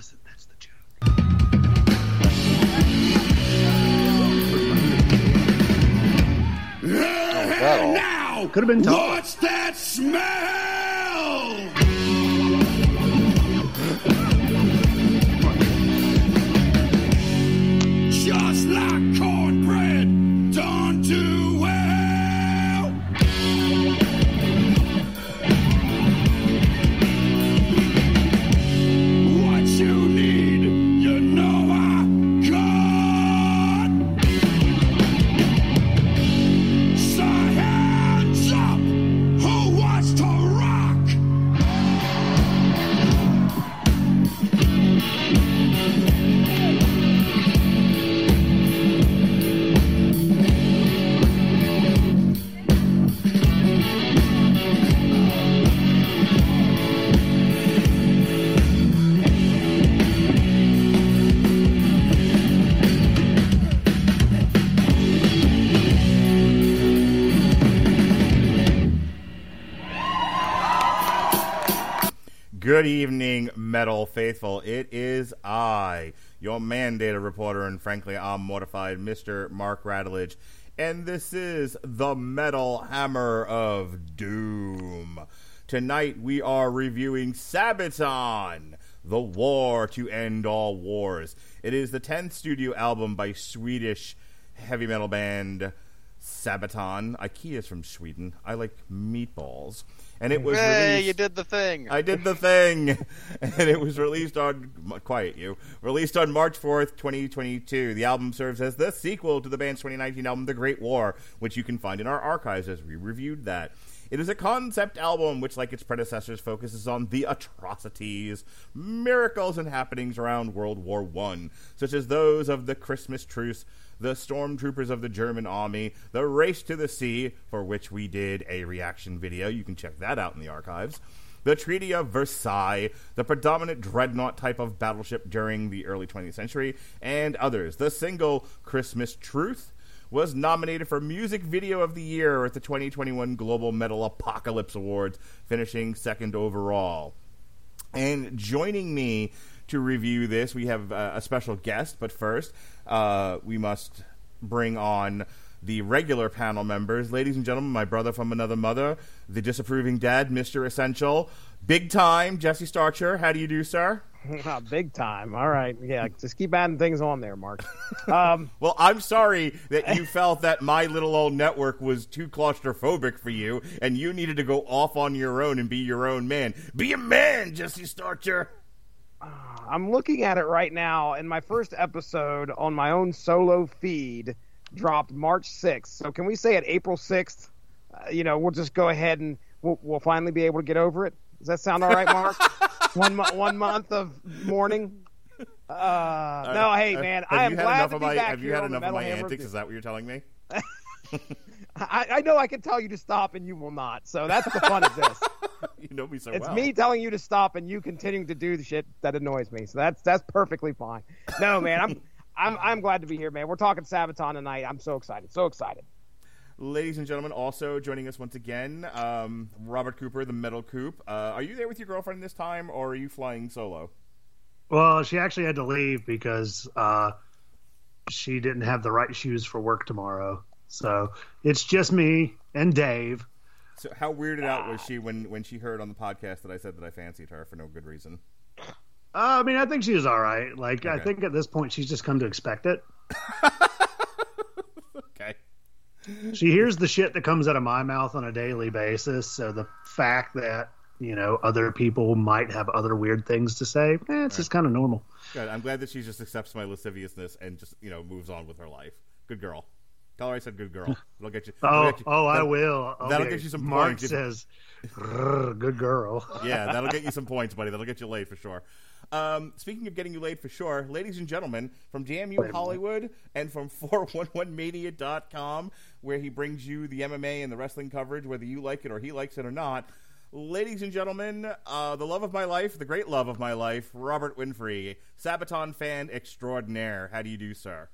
wasn't. That's the joke. Hey, now! Could have been taller. What's that smell? Good evening, Metal Faithful. It is I, your mandated reporter, and frankly, I'm mortified, Mr. Mark Radulich. And this is the Metal Hammer of Doom. Tonight, we are reviewing Sabaton, The War to End All Wars. It is the 10th studio album by Swedish heavy metal band Sabaton. IKEA is from Sweden. I like meatballs. And it was Hey, released... you did the thing. I did the thing, and it was released on quiet you released on March fourth, twenty twenty two. The album serves as the sequel to the band's twenty nineteen album, The Great War, which you can find in our archives as we reviewed that. It is a concept album which, like its predecessors, focuses on the atrocities, miracles, and happenings around World War One, such as those of the Christmas truce, the stormtroopers of the German army, the race to the sea, for which we did a reaction video. You can check that out in the archives. The Treaty of Versailles, the predominant dreadnought type of battleship during the early 20th century, and others. The single Christmas Truce was nominated for Music Video of the Year at the 2021 Global Metal Apocalypse Awards, finishing second overall. And joining me to review this, we have uh, a special guest. But first, uh, we must bring on the regular panel members. Ladies and gentlemen, my brother from another mother, the disapproving dad, Mr. Essential. Big time, Jesse Starcher. How do you do, sir? Ah, Big time. All right. Yeah, just keep adding things on there, Mark. Um, Well, I'm sorry that you felt that my little old network was too claustrophobic for you, and you needed to go off on your own and be your own man. Be a man, Jesse Starcher. I'm looking at it right now, and my first episode on my own solo feed dropped March 6th. So can we say at April 6th, uh, you know, we'll just go ahead and we'll, we'll finally be able to get over it? Does that sound all right, Mark? one, mo- one month of mourning? Uh, no, hey, man, have I am glad to be my, back Have you had on the enough of my antics? Dude. Is that what you're telling me? I, I know I can tell you to stop and you will not. So that's the fun of this. you know me so It's well. It's me telling you to stop and you continuing to do the shit that annoys me. So that's that's perfectly fine. No, man, I'm I'm I'm glad to be here, man. We're talking Sabaton tonight. I'm so excited. So excited. Ladies and gentlemen, also joining us once again, um, Robert Cooper, the Metal Coop. Uh, are you there with your girlfriend this time, or are you flying solo? Well, she actually had to leave because uh, she didn't have the right shoes for work tomorrow. So it's just me and Dave. So, how weirded out was she when, when she heard on the podcast that I said that I fancied her for no good reason? Uh, I mean, I think she was all right. Like, I think at this point she's just come to expect it. Okay. She hears the shit that comes out of my mouth on a daily basis. So the fact that you know other people might have other weird things to say, eh, it's just kind of normal. Good. I'm glad that she just accepts my lasciviousness and just you know moves on with her life. Good girl. Tell her I said good girl. It'll get you. Oh, get you- oh, I will. that'll get you some Mark points says, "Good girl." Yeah, that'll get you some points, buddy. That'll get you laid for sure. Um, speaking of getting you laid for sure, ladies and gentlemen, from JMU Hollywood and from 411mania.com, where he brings you the MMA and the wrestling coverage, whether you like it or he likes it or not. Ladies and gentlemen, uh, the love of my life, the great love of my life, Robert Winfree, Sabaton fan extraordinaire. How do you do, sir?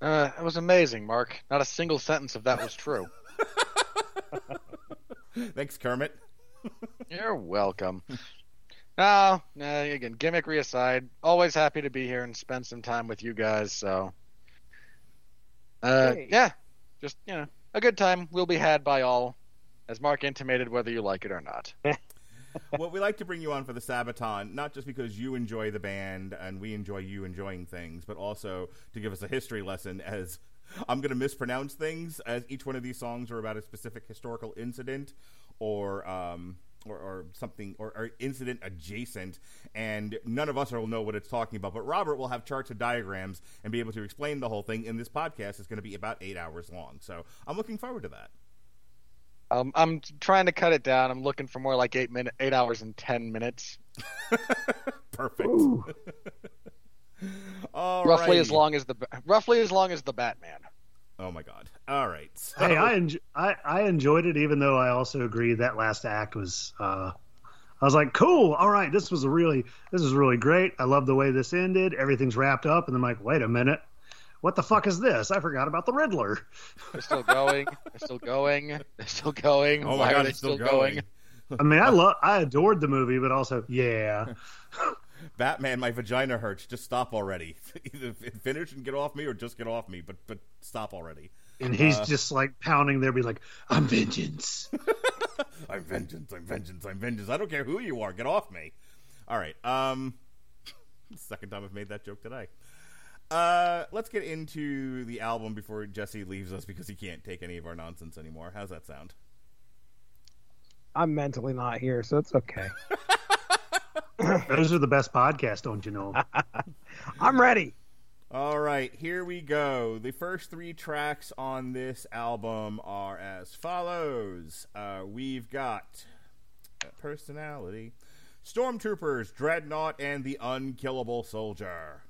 Uh, it was amazing, Mark. Not a single sentence of that was true. Thanks, Kermit. You're welcome. No, no, again, gimmickry aside, always happy to be here and spend some time with you guys. So, uh, Hey. yeah, just you know, a good time will be had by all, as Mark intimated, whether you like it or not. well, we like to bring you on for the Sabaton, not just because you enjoy the band and we enjoy you enjoying things, but also to give us a history lesson as I'm going to mispronounce things as each one of these songs are about a specific historical incident or um, or, or something or, or incident adjacent, and none of us will know what it's talking about. But Robert will have charts and diagrams and be able to explain the whole thing. And this podcast is going to be about eight hours long, so I'm looking forward to that. Um, I'm trying to cut it down. I'm looking for more like eight minute, eight hours and ten minutes, Perfect. Ooh. roughly Alrighty. as long as the roughly as long as the Batman. Oh my god! All right. So- hey, I, enj- I I enjoyed it, even though I also agree that last act was. Uh, I was like, cool. All right, this was a really this is really great. I love the way this ended. Everything's wrapped up, and I'm like, wait a minute, what the fuck is this? I forgot about the Riddler. They're still going. They're still going. They're still going. Oh Why my are god, they it's still going. I mean, I love I adored the movie, but also, yeah, Batman, my vagina hurts. Just stop already. Either finish and get off me, or just get off me. But but stop already. and he's Uh. just like pounding there, be like, I'm vengeance. I'm vengeance. I'm vengeance. I'm vengeance. I don't care who you are. Get off me. All right. Um, second time I've made that joke today. Uh, let's get into the album before Jesse leaves us because he can't take any of our nonsense anymore. How's that sound? I'm mentally not here, so it's okay. Those are the best podcasts, don't you know? I'm ready. All right, here we go. The first three tracks on this album are as follows. Uh, we've got uh, Personality, Stormtroopers, Dreadnought, and The Unkillable Soldier.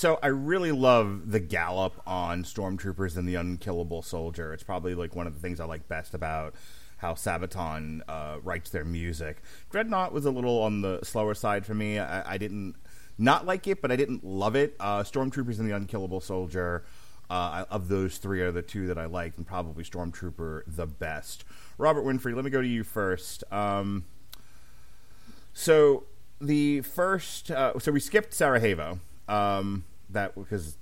So I really love the gallop on Stormtroopers and the Unkillable Soldier. It's probably like one of the things I like best about how Sabaton uh, writes their music. Dreadnought was a little on the slower side for me. I, I didn't not like it, but I didn't love it. Uh, Stormtroopers and the Unkillable Soldier. Uh, of those three are the two that I liked, and probably Stormtrooper the best. Robert Winfree, let me go to you first. Um, so the first, uh, so we skipped Sarajevo. Um, that because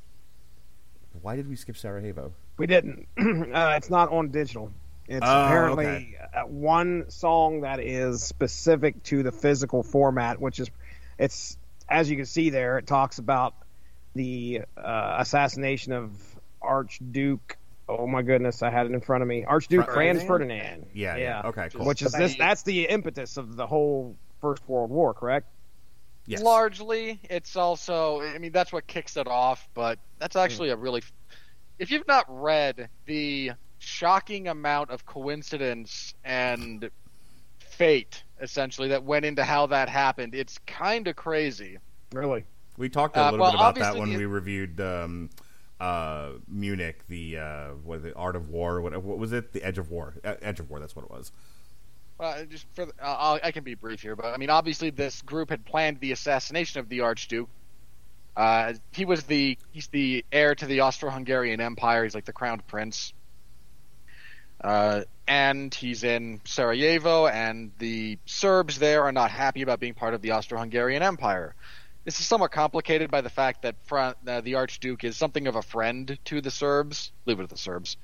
why did we skip Sarajevo? We didn't. uh, it's not on digital. It's Oh, apparently okay. uh, one song that is specific to the physical format, which is, it's as you can see there. It talks about the uh, assassination of Archduke. Oh my goodness, I had it in front of me. Archduke Fra- Franz Ferdinand. Yeah, yeah. Okay, cool. Which is this? That's the impetus of the whole First World War, correct? Yes. Largely, it's also. I mean, that's what kicks it off. But that's actually a really. If you've not read the shocking amount of coincidence and fate, essentially, that went into how that happened, it's kind of crazy. Really? We talked a Uh, little well, bit about that when we reviewed um, uh, Munich, the uh, what, the Art of War. What, what was it? The Edge of War. Uh, Edge of War. That's what it was. Uh, just for the, uh, I can be brief here, but I mean, obviously, this group had planned the assassination of the Archduke. Uh, he was the he's the heir to the Austro-Hungarian Empire. He's like the crowned prince, uh, and he's in Sarajevo. And the Serbs there are not happy about being part of the Austro-Hungarian Empire. This is somewhat complicated by the fact that uh, the Archduke is something of a friend to the Serbs. Leave it to the Serbs.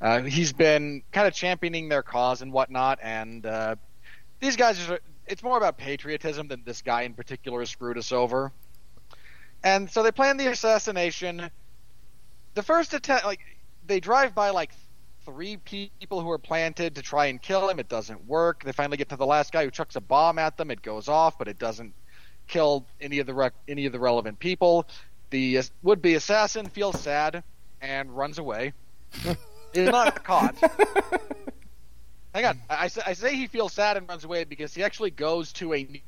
Uh, he's been kind of championing their cause and whatnot, and uh, these guys are. It's more about patriotism than this guy in particular has screwed us over. And so they plan the assassination. The first attempt, like they drive by like three people who are planted to try and kill him. It doesn't work. They finally get to the last guy who chucks a bomb at them. It goes off, but it doesn't kill any of the rec- any of the relevant people. The uh, would-be assassin feels sad and runs away. He's not caught. Hang on. I, I say- I say he feels sad and runs away because he actually goes to a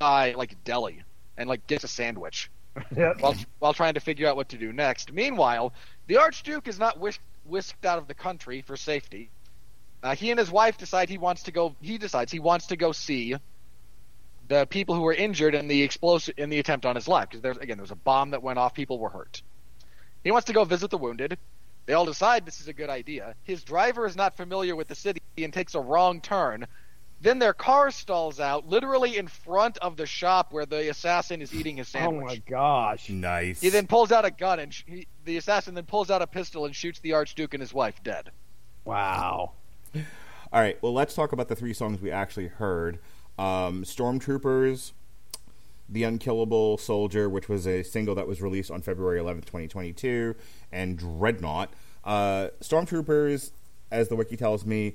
guy like deli and like gets a sandwich Yeah. while while trying to figure out what to do next. Meanwhile, the Archduke is not whisked, whisked out of the country for safety. Uh, he and his wife decide he wants to go. He decides he wants to go see the people who were injured in the explosive in the attempt on his life because there's again there was a bomb that went off. People were hurt. He wants to go visit the wounded. They all decide this is a good idea. His driver is not familiar with the city and takes a wrong turn. Then their car stalls out, literally in front of the shop where the assassin is eating his sandwich. Oh my gosh! Nice. He then pulls out a gun and sh- he, the assassin then pulls out a pistol and shoots the Archduke and his wife dead. Wow. All right. Well, let's talk about the three songs we actually heard. Um, Stormtroopers, The Unkillable Soldier, which was a single that was released on February 11th, 2022, and Dreadnought. Uh, Stormtroopers, as the wiki tells me,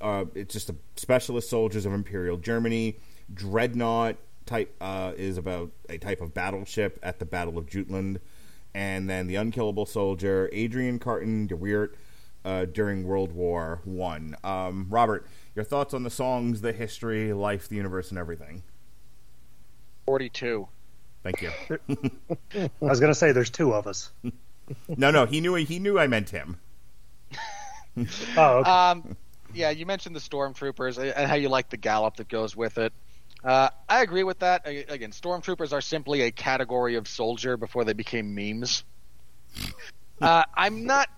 uh, it's just a specialist soldiers of Imperial Germany. Dreadnought type uh, is about a type of battleship at the Battle of Jutland. And then The Unkillable Soldier, Adrian Carton de Wiart, uh, during World War One. Um, Robert, your thoughts on the songs, the history, life, the universe, and everything? Forty-two. Thank you. I was gonna say there's two of us. no, no, he knew he knew I meant him. Oh, okay. Um, yeah, you mentioned the stormtroopers and how you like the gallop that goes with it. Uh, I agree with that. Again, stormtroopers are simply a category of soldier before they became memes. Uh, I'm not.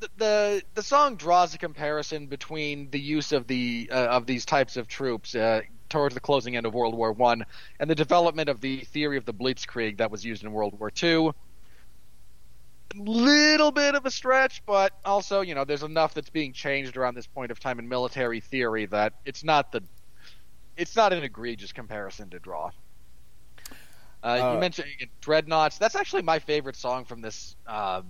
The, the the song draws a comparison between the use of the uh, of these types of troops uh, towards the closing end of World War One and the development of the theory of the Blitzkrieg that was used in World War Two little bit of a stretch, but also, you know, there's enough that's being changed around this point of time in military theory that it's not the it's not an egregious comparison to draw. Uh, Uh, you mentioned Dreadnoughts. That's actually my favorite song from this uh,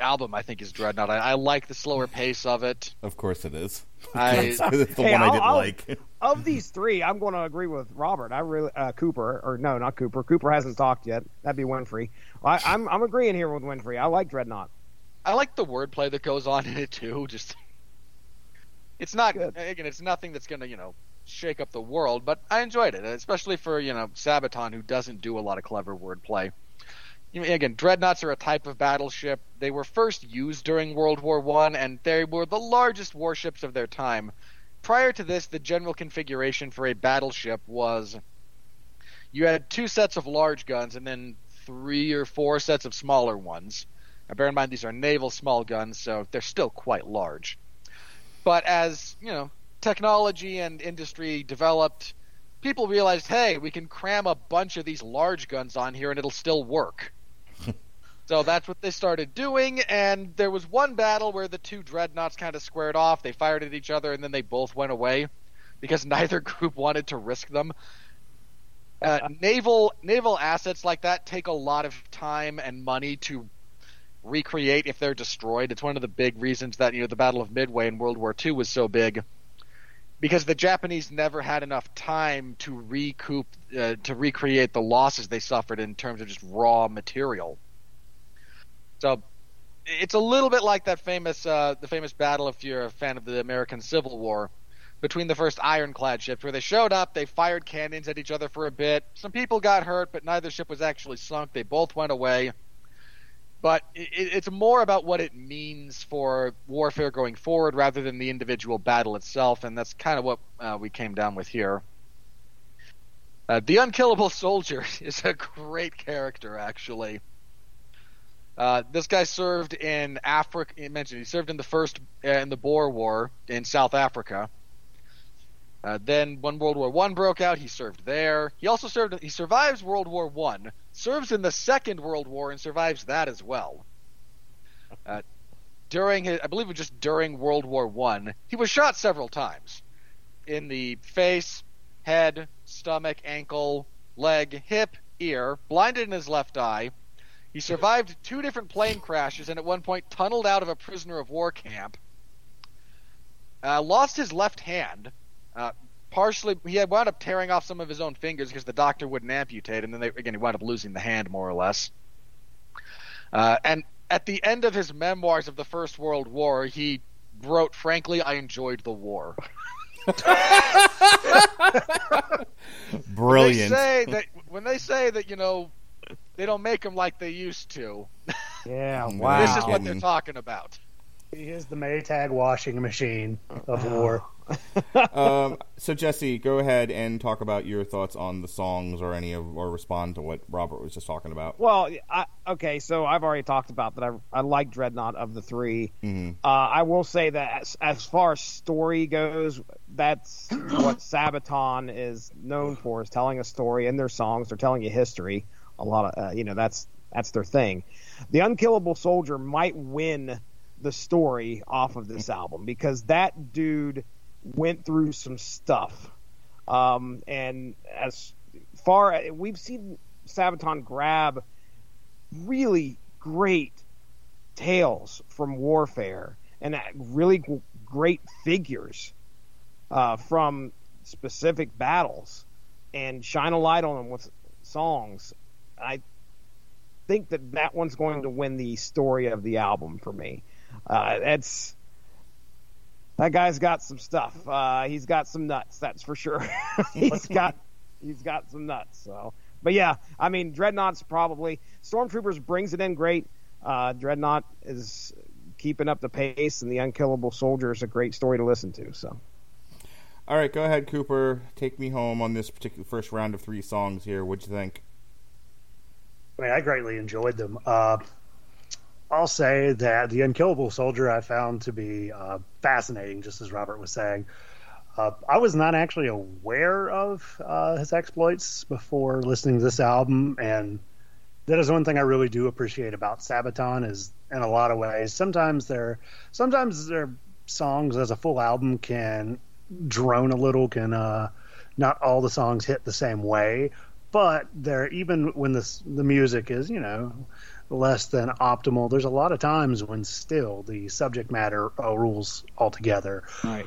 album. I think is Dreadnought. I, I like the slower pace of it. Of course, it is. I- That's the Hey, one I I'll- didn't I'll- like. Of these three, I'm going to agree with Robert. I really uh, Cooper or no, not Cooper. Cooper hasn't talked yet. That'd be Winfree. I, I'm I'm agreeing here with Winfree. I like Dreadnought. I like the wordplay that goes on in it too. Just it's not Good. again, it's nothing that's gonna you know shake up the world, but I enjoyed it, especially for you know Sabaton who doesn't do a lot of clever wordplay. You know, again, dreadnoughts are a type of battleship. They were first used during World War One, and they were the largest warships of their time. Prior to this, the general configuration for a battleship was you had two sets of large guns and then three or four sets of smaller ones. Now, bear in mind these are naval small guns, so they're still quite large. But as you know, technology and industry developed, people realized, hey, we can cram a bunch of these large guns on here and it'll still work. So that's what they started doing, and there was one battle where the two dreadnoughts kind of squared off. They fired at each other, and then they both went away because neither group wanted to risk them. Uh, naval naval assets like that take a lot of time and money to recreate if they're destroyed. It's one of the big reasons that you know the Battle of Midway in World War II was so big because the Japanese never had enough time to recoup uh, to recreate the losses they suffered in terms of just raw material. So it's a little bit like that famous uh, the famous battle if you're a fan of the American Civil War between the first ironclad ships where they showed up, they fired cannons at each other for a bit. Some people got hurt, but neither ship was actually sunk. They both went away. But it, it's more about what it means for warfare going forward rather than the individual battle itself, and that's kind of what uh, we came down with here. Uh, the unkillable soldier is a great character, actually. Uh, this guy served in Africa. He mentioned he served in the first uh, in the Boer War in South Africa. Uh, then when World War One broke out, he served there. He also served. He survives World War One, serves in the Second World War, and survives that as well. Uh, during his, I believe it was just during World War One, he was shot several times in the face, head, stomach, ankle, leg, hip, ear, blinded in his left eye. He survived two different plane crashes and at one point tunneled out of a prisoner of war camp. Uh, lost his left hand. Uh, partially, he had wound up tearing off some of his own fingers because the doctor wouldn't amputate, and then they, again he wound up losing the hand more or less. Uh, and at the end of his memoirs of the First World War, he wrote, "Frankly, I enjoyed the war." Brilliant. They say that when they say that you know they don't make them like they used to. Yeah, Wow. wow. This is what they're talking about. He is the Maytag washing machine of war. um, so Jesse, go ahead and talk about your thoughts on the songs or any of, or respond to what Robert was just talking about. Well, I, okay, so I've already talked about that. I, I like Dreadnought of the 3 Mhm. Uh, I will say that as, as far as story goes, that's what Sabaton is known for: is telling a story in their songs. They're telling you history. A lot of, uh, you know, that's that's their thing. The Unkillable Soldier might win the story off of this album because that dude went through some stuff. Um, and as far as we've seen Sabaton grab really great tales from warfare and uh, really great figures uh, from specific battles and shine a light on them with songs. I think that that one's going to win the story of the album for me. Uh, it's that guy's got some stuff. Uh, he's got some nuts, that's for sure. he's got he's got some nuts. So, but yeah, I mean, Dreadnought's probably Stormtroopers brings it in great. Uh, Dreadnought is keeping up the pace, and the Unkillable Soldier is a great story to listen to. So, All right, go ahead, Cooper. Take me home on this particular first round of three songs here. What'd you think? I mean, I greatly enjoyed them. Uh, I'll say that the Unkillable Soldier I found to be uh, fascinating, just as Robert was saying. Uh, I was not actually aware of uh, his exploits before listening to this album, and that is one thing I really do appreciate about Sabaton. Is in a lot of ways, sometimes their sometimes their songs as a full album can drone a little, can uh, not all the songs hit the same way, but they're even when the the music is you know less than optimal. There's a lot of times when still the subject matter uh, rules altogether. right.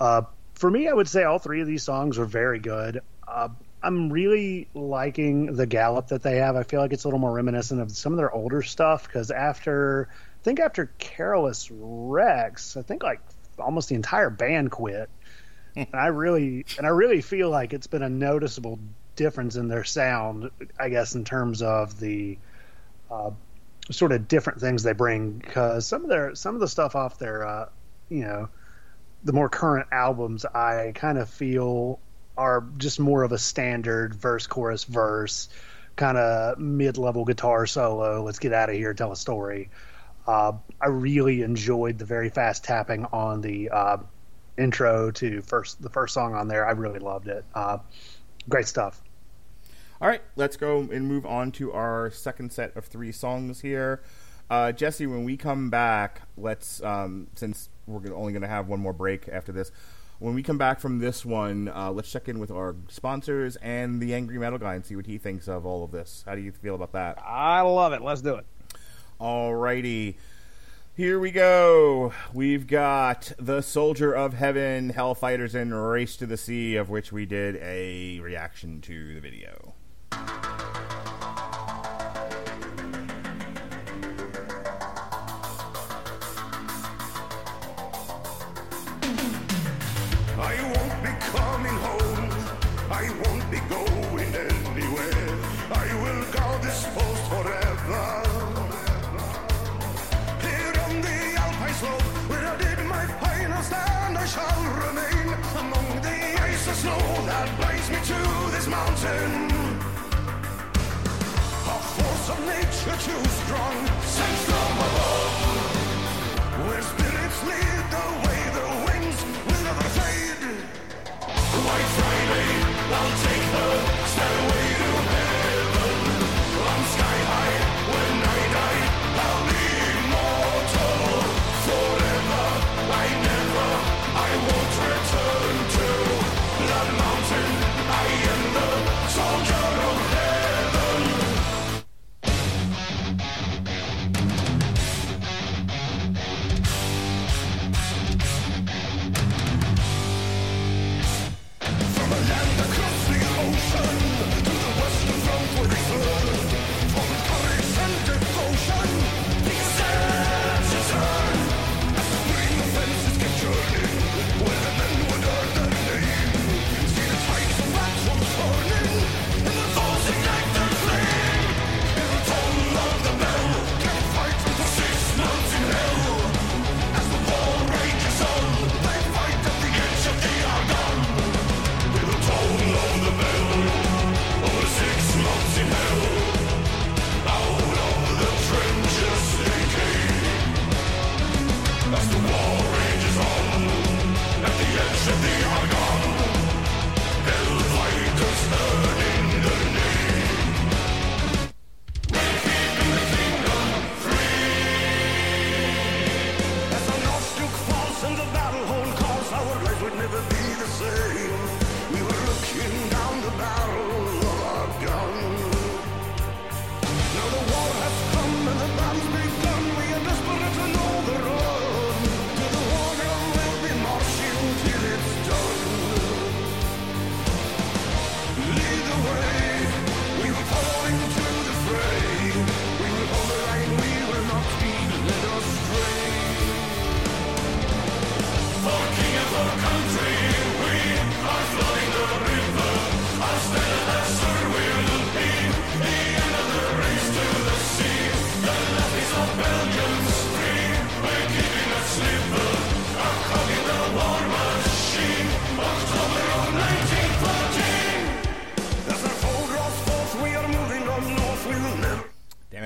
Uh, for me, I would say all three of these songs are very good. Uh, I'm really liking the gallop that they have. I feel like it's a little more reminiscent of some of their older stuff because after, I think after Carolus Rex, I think like almost the entire band quit. and I really, and I really feel like it's been a noticeable difference in their sound. I guess in terms of the uh, sort of different things they bring because some of their some of the stuff off their uh, you know the more current albums I kind of feel are just more of a standard verse chorus verse kind of mid level guitar solo. Let's get out of here, tell a story. Uh, I really enjoyed the very fast tapping on the uh, intro to first the first song on there. I really loved it. Great stuff. All right, let's go and move on to our second set of three songs here. Uh, Jesse, when we come back, let's um, since we're only going to have one more break after this. When we come back from this one, uh, let's check in with our sponsors and the Angry Metal Guy and see what he thinks of all of this. How do you feel about that? I love it. Let's do it. Alrighty. Here we go. We've got The Soldier of Heaven, Hellfighters, and Race to the Sea, of which we did a reaction to the video. The ice and snow that binds me to this mountain. A force of nature too strong, sent from above. Where spirits lead the way, the wings will never fade. White Friday, I'll take the stairway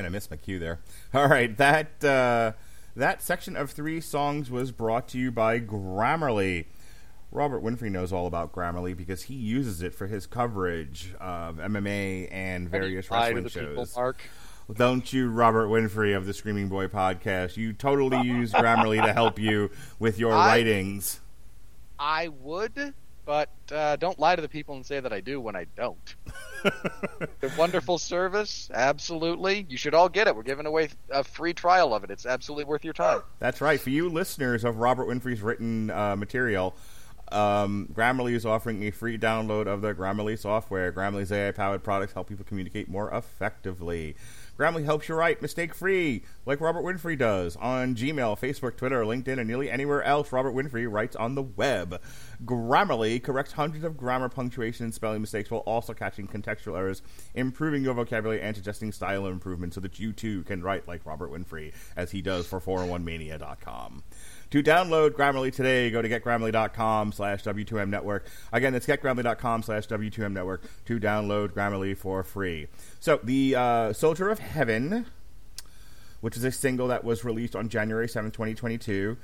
I missed my cue there. All right, that uh, that section of three songs was brought to you by Grammarly. Robert Winfree knows all about Grammarly because he uses it for his coverage of MMA and various wrestling the people, shows. Mark. Don't you, Robert Winfree of the Screaming Boy podcast? You totally use Grammarly to help you with your I- writings. I would, but uh, don't lie to the people and say that I do when I don't. a wonderful service, absolutely. You should all get it. We're giving away a free trial of it. It's absolutely worth your time. That's right. For you listeners of Robert Winfree's written uh, material, um, Grammarly is offering a free download of the Grammarly software. Grammarly's AI-powered products help people communicate more effectively. Grammarly helps you write mistake free, like Robert Winfree does on Gmail, Facebook, Twitter, LinkedIn, and nearly anywhere else Robert Winfree writes on the web. Grammarly corrects hundreds of grammar, punctuation, and spelling mistakes while also catching contextual errors, improving your vocabulary, and suggesting style improvement so that you too can write like Robert Winfree, as he does for 401mania.com. To download Grammarly today, go to getgrammarly.com slash W2M network. Again, it's getgrammarly.com slash W2M network to download Grammarly for free. So, the uh, Soldier of Heaven, which is a single that was released on January 7, 2022.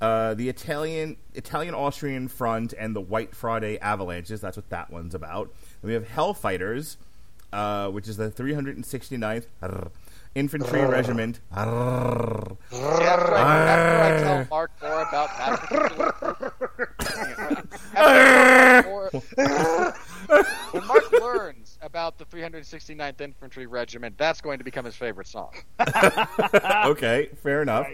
Uh, the Italian Italian Austrian Front and the White Friday Avalanches. That's what that one's about. And we have Hellfighters, uh, which is the 369th Infantry Regiment. See, after, I, after I tell Mark more about that particular After Mark more- when Mark learns about the 369th Infantry Regiment, that's going to become his favorite song. okay, fair enough.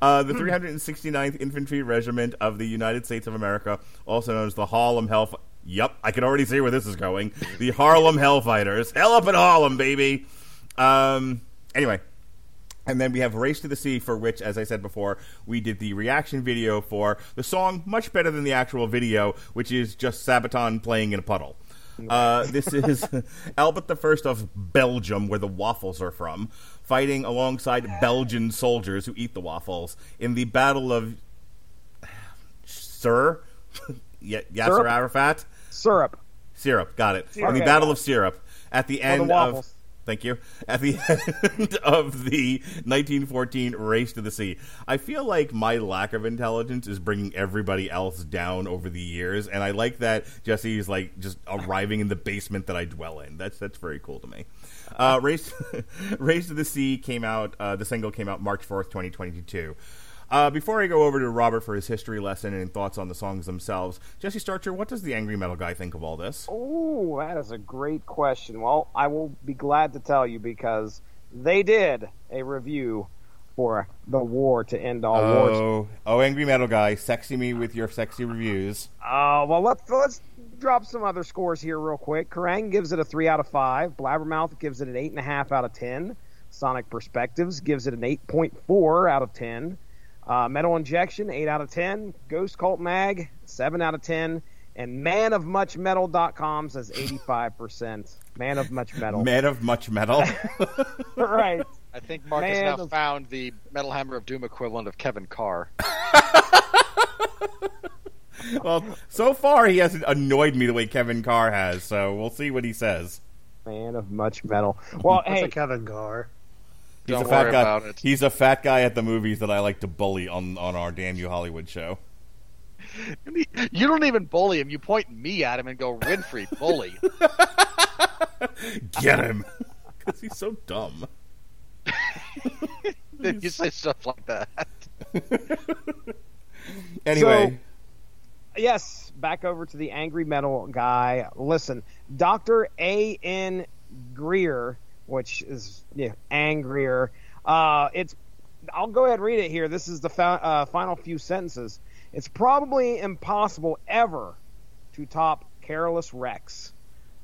Uh, the 369th Infantry Regiment of the United States of America, also known as the Harlem Hellf. Yep, I can already see where this is going. The Harlem Hellfighters. Hell up in Harlem, baby. Um, anyway, and then we have Race to the Sea, for which, as I said before, we did the reaction video for the song, much better than the actual video, which is just Sabaton playing in a puddle. Uh, this is Albert the First of Belgium, where the waffles are from, fighting alongside Belgian soldiers who eat the waffles in the Battle of Sir Ye- Yasser Syrup? Arafat. Syrup. Syrup, got it. In the Battle of Syrup, at the end of. Thank you, at the end of the 1914 Race to the Sea, I feel like my lack of intelligence is bringing everybody else down over the years, and I like that Jesse is like just arriving in the basement that I dwell in. That's that's very cool to me. Uh, Race Race to the Sea came out. Uh, the single came out March 4th, 2022. Uh, before I go over to Robert for his history lesson and thoughts on the songs themselves, Jesse Starcher, what does the angry metal guy think of all this? Oh, that is a great question. Well, I will be glad to tell you because they did a review for the war to end all wars. Oh, oh, angry metal guy, sexy me with your sexy reviews. Uh, well, let's let's drop some other scores here real quick. Kerrang gives it a three out of five. Blabbermouth gives it an eight and a half out of ten. Sonic Perspectives gives it an eight point four out of ten. Uh, Metal Injection eight out of ten. Ghost Cult Mag seven out of ten. And manofmuchmetal.com says eighty five percent. Man of much metal. Man of much metal. right. I think Mark has now of- found the Metal Hammer of Doom equivalent of Kevin Carr. well, so far he hasn't annoyed me the way Kevin Carr has, so we'll see what he says. Man of much metal. Well, That's hey, a Kevin Gar. He's Don't a fat worry guy. about it. He's a fat guy at the movies that I like to bully on on our Damn You Hollywood show. You don't even bully him. You point me at him and go, Winfree, bully. Get him, because he's so dumb. you say stuff like that. Anyway, yes, back over to the angry metal guy. Listen, Doctor A. N. Grier, which is yeah, angrier. Uh, it's. I'll go ahead and read it here. This is the fa- uh, final few sentences. It's probably impossible ever to top Carolus Rex.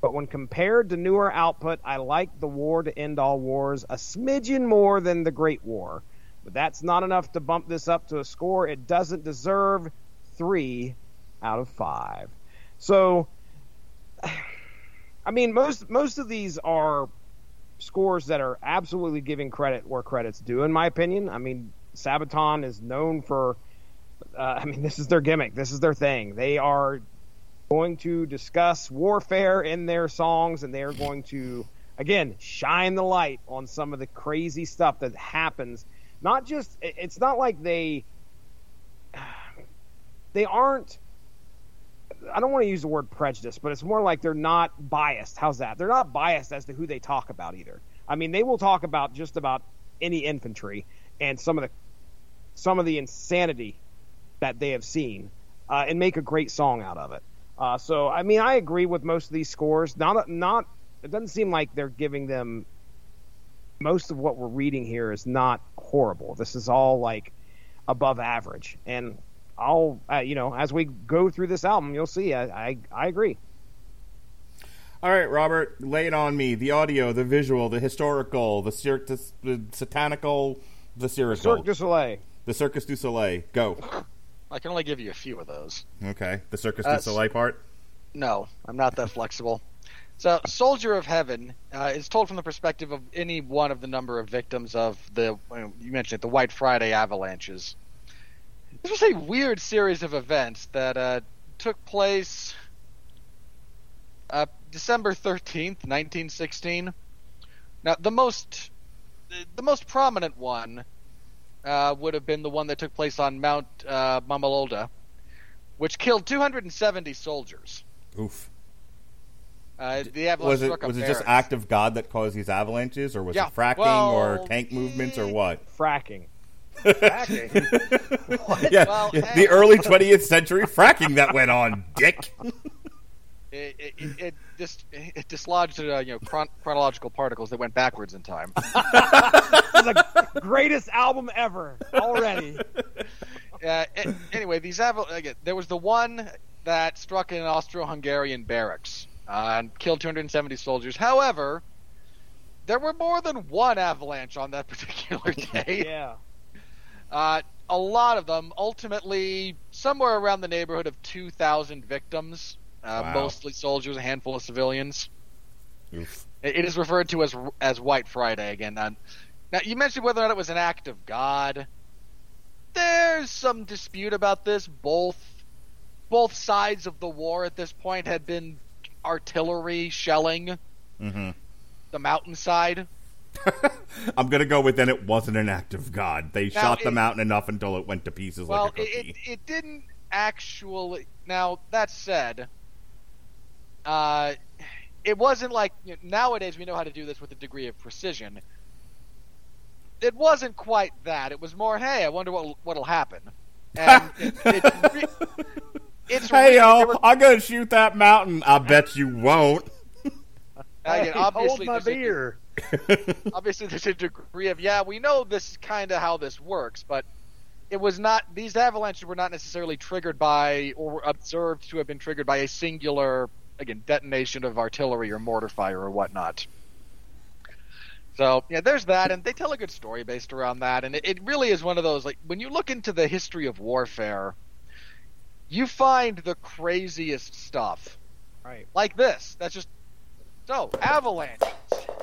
But when compared to newer output, I like the war to end all wars a smidgen more than the Great War. But that's not enough to bump this up to a score it doesn't deserve. Three out of five. So, I mean, most most of these are scores that are absolutely giving credit where credit's due, in my opinion. I mean, Sabaton is known for. Uh, I mean, this is their gimmick. This is their thing. They are going to discuss warfare in their songs, and they are going to, again, shine the light on some of the crazy stuff that happens. Not just, it's not like they, they aren't. I don't want to use the word prejudice, but it's more like they're not biased. How's that? They're not biased as to who they talk about either. I mean, they will talk about just about any infantry and some of the some of the insanity that they have seen uh, and make a great song out of it. Uh, so, I mean, I agree with most of these scores. Not, not. It doesn't seem like they're giving them. Most of what we're reading here is not horrible. This is all like above average, and I'll, uh, you know, as we go through this album, you'll see. I, I, I agree. All right, Robert, lay it on me. The audio, the visual, the historical, the, cir- the, the satanical, the Cirque du Soleil. the Circus du Soleil. Go. I can only give you a few of those. Okay, the Circus Uh, du Soleil part. No, I'm not that flexible. So, Soldier of Heaven uh, is told from the perspective of any one of the number of victims of the you mentioned it, the White Friday avalanches. This was a weird series of events that uh, took place uh, December 13th, 1916. Now, the most the most prominent one uh, would have been the one that took place on Mount uh, Marmolada, which killed 270 soldiers. Oof. Uh, the avalanche Was it was it just act of God that caused these avalanches, or was Yeah, it fracking well, or tank movements or what? Fracking. yeah, Well, yeah, hey. the early 20th century fracking that went on, Dick. It, it, it, it, dis, it dislodged uh, you know chron- chronological particles that went backwards in time. the greatest album ever already. uh, a- anyway, these aval- again, there was the one that struck an Austro-Hungarian barracks uh, and killed 270 soldiers. However, there were more than one avalanche on that particular day. Yeah. Uh, a lot of them, ultimately, somewhere around the neighborhood of 2,000 victims, uh, Wow. mostly soldiers, a handful of civilians. Oof. It is referred to as as White Friday again. Now, you mentioned whether or not it was an act of God. There's some dispute about this. Both both sides of the war at this point had been artillery shelling hmm the mountainside. I'm gonna go with then it wasn't an act of God. They Now, shot the it- mountain enough until it went to pieces Well, like a it, cookie. it, it didn't actually. Now that said, uh, it wasn't like you know, nowadays we know how to do this with a degree of precision. It wasn't quite that. It was more, hey, I wonder what what'll happen. And it, it's, re- it's hey really- yo, there was- I'm gonna shoot that mountain. I bet you won't. again, Hey, obviously hold my there's a- beer. obviously there's a degree of yeah we know this is kind of how this works but it was not these avalanches were not necessarily triggered by or observed to have been triggered by a singular again detonation of artillery or mortar fire or whatnot so yeah there's that and they tell a good story based around that and it, it really is one of those like when you look into the history of warfare you find the craziest stuff Right. like this that's just so avalanches Yeah.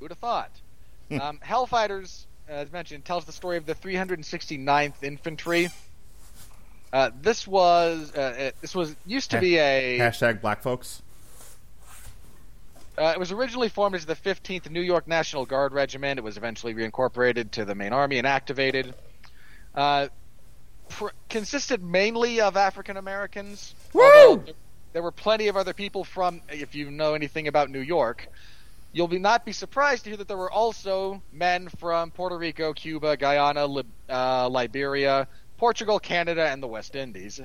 Who'd have thought? um, Hellfighters, as mentioned, tells the story of the 369th Infantry. Uh, this was uh, uh, this was used to be a. Hashtag black folks. Uh, it was originally formed as the 15th New York National Guard Regiment. It was eventually reincorporated to the main army and activated. Uh, pr- consisted mainly of African Americans. there- There were plenty of other people from. If you know anything about New York, you'll be not be surprised to hear that there were also men from Puerto Rico, Cuba, Guyana, Lib- uh, Liberia, Portugal, Canada, and the West Indies.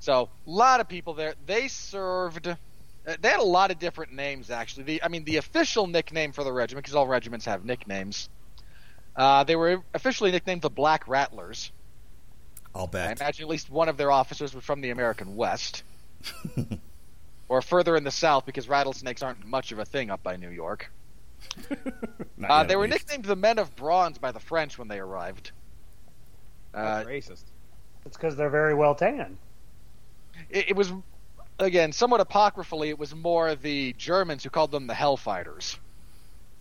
So a lot of people there. They served. uh, They had a lot of different names actually. The I mean the official nickname for the regiment because all regiments have nicknames. Uh, they were officially nicknamed the Black Rattlers. I'll bet. I imagine at least one of their officers was from the American West. or further in the South because rattlesnakes aren't much of a thing up by New York. Uh, yet, they were least. nicknamed the Men of Bronze by the French when they arrived. Uh, That's racist. It's because they're very well tanned. it, it was, again, somewhat apocryphally, it was more the Germans who called them the Hellfighters.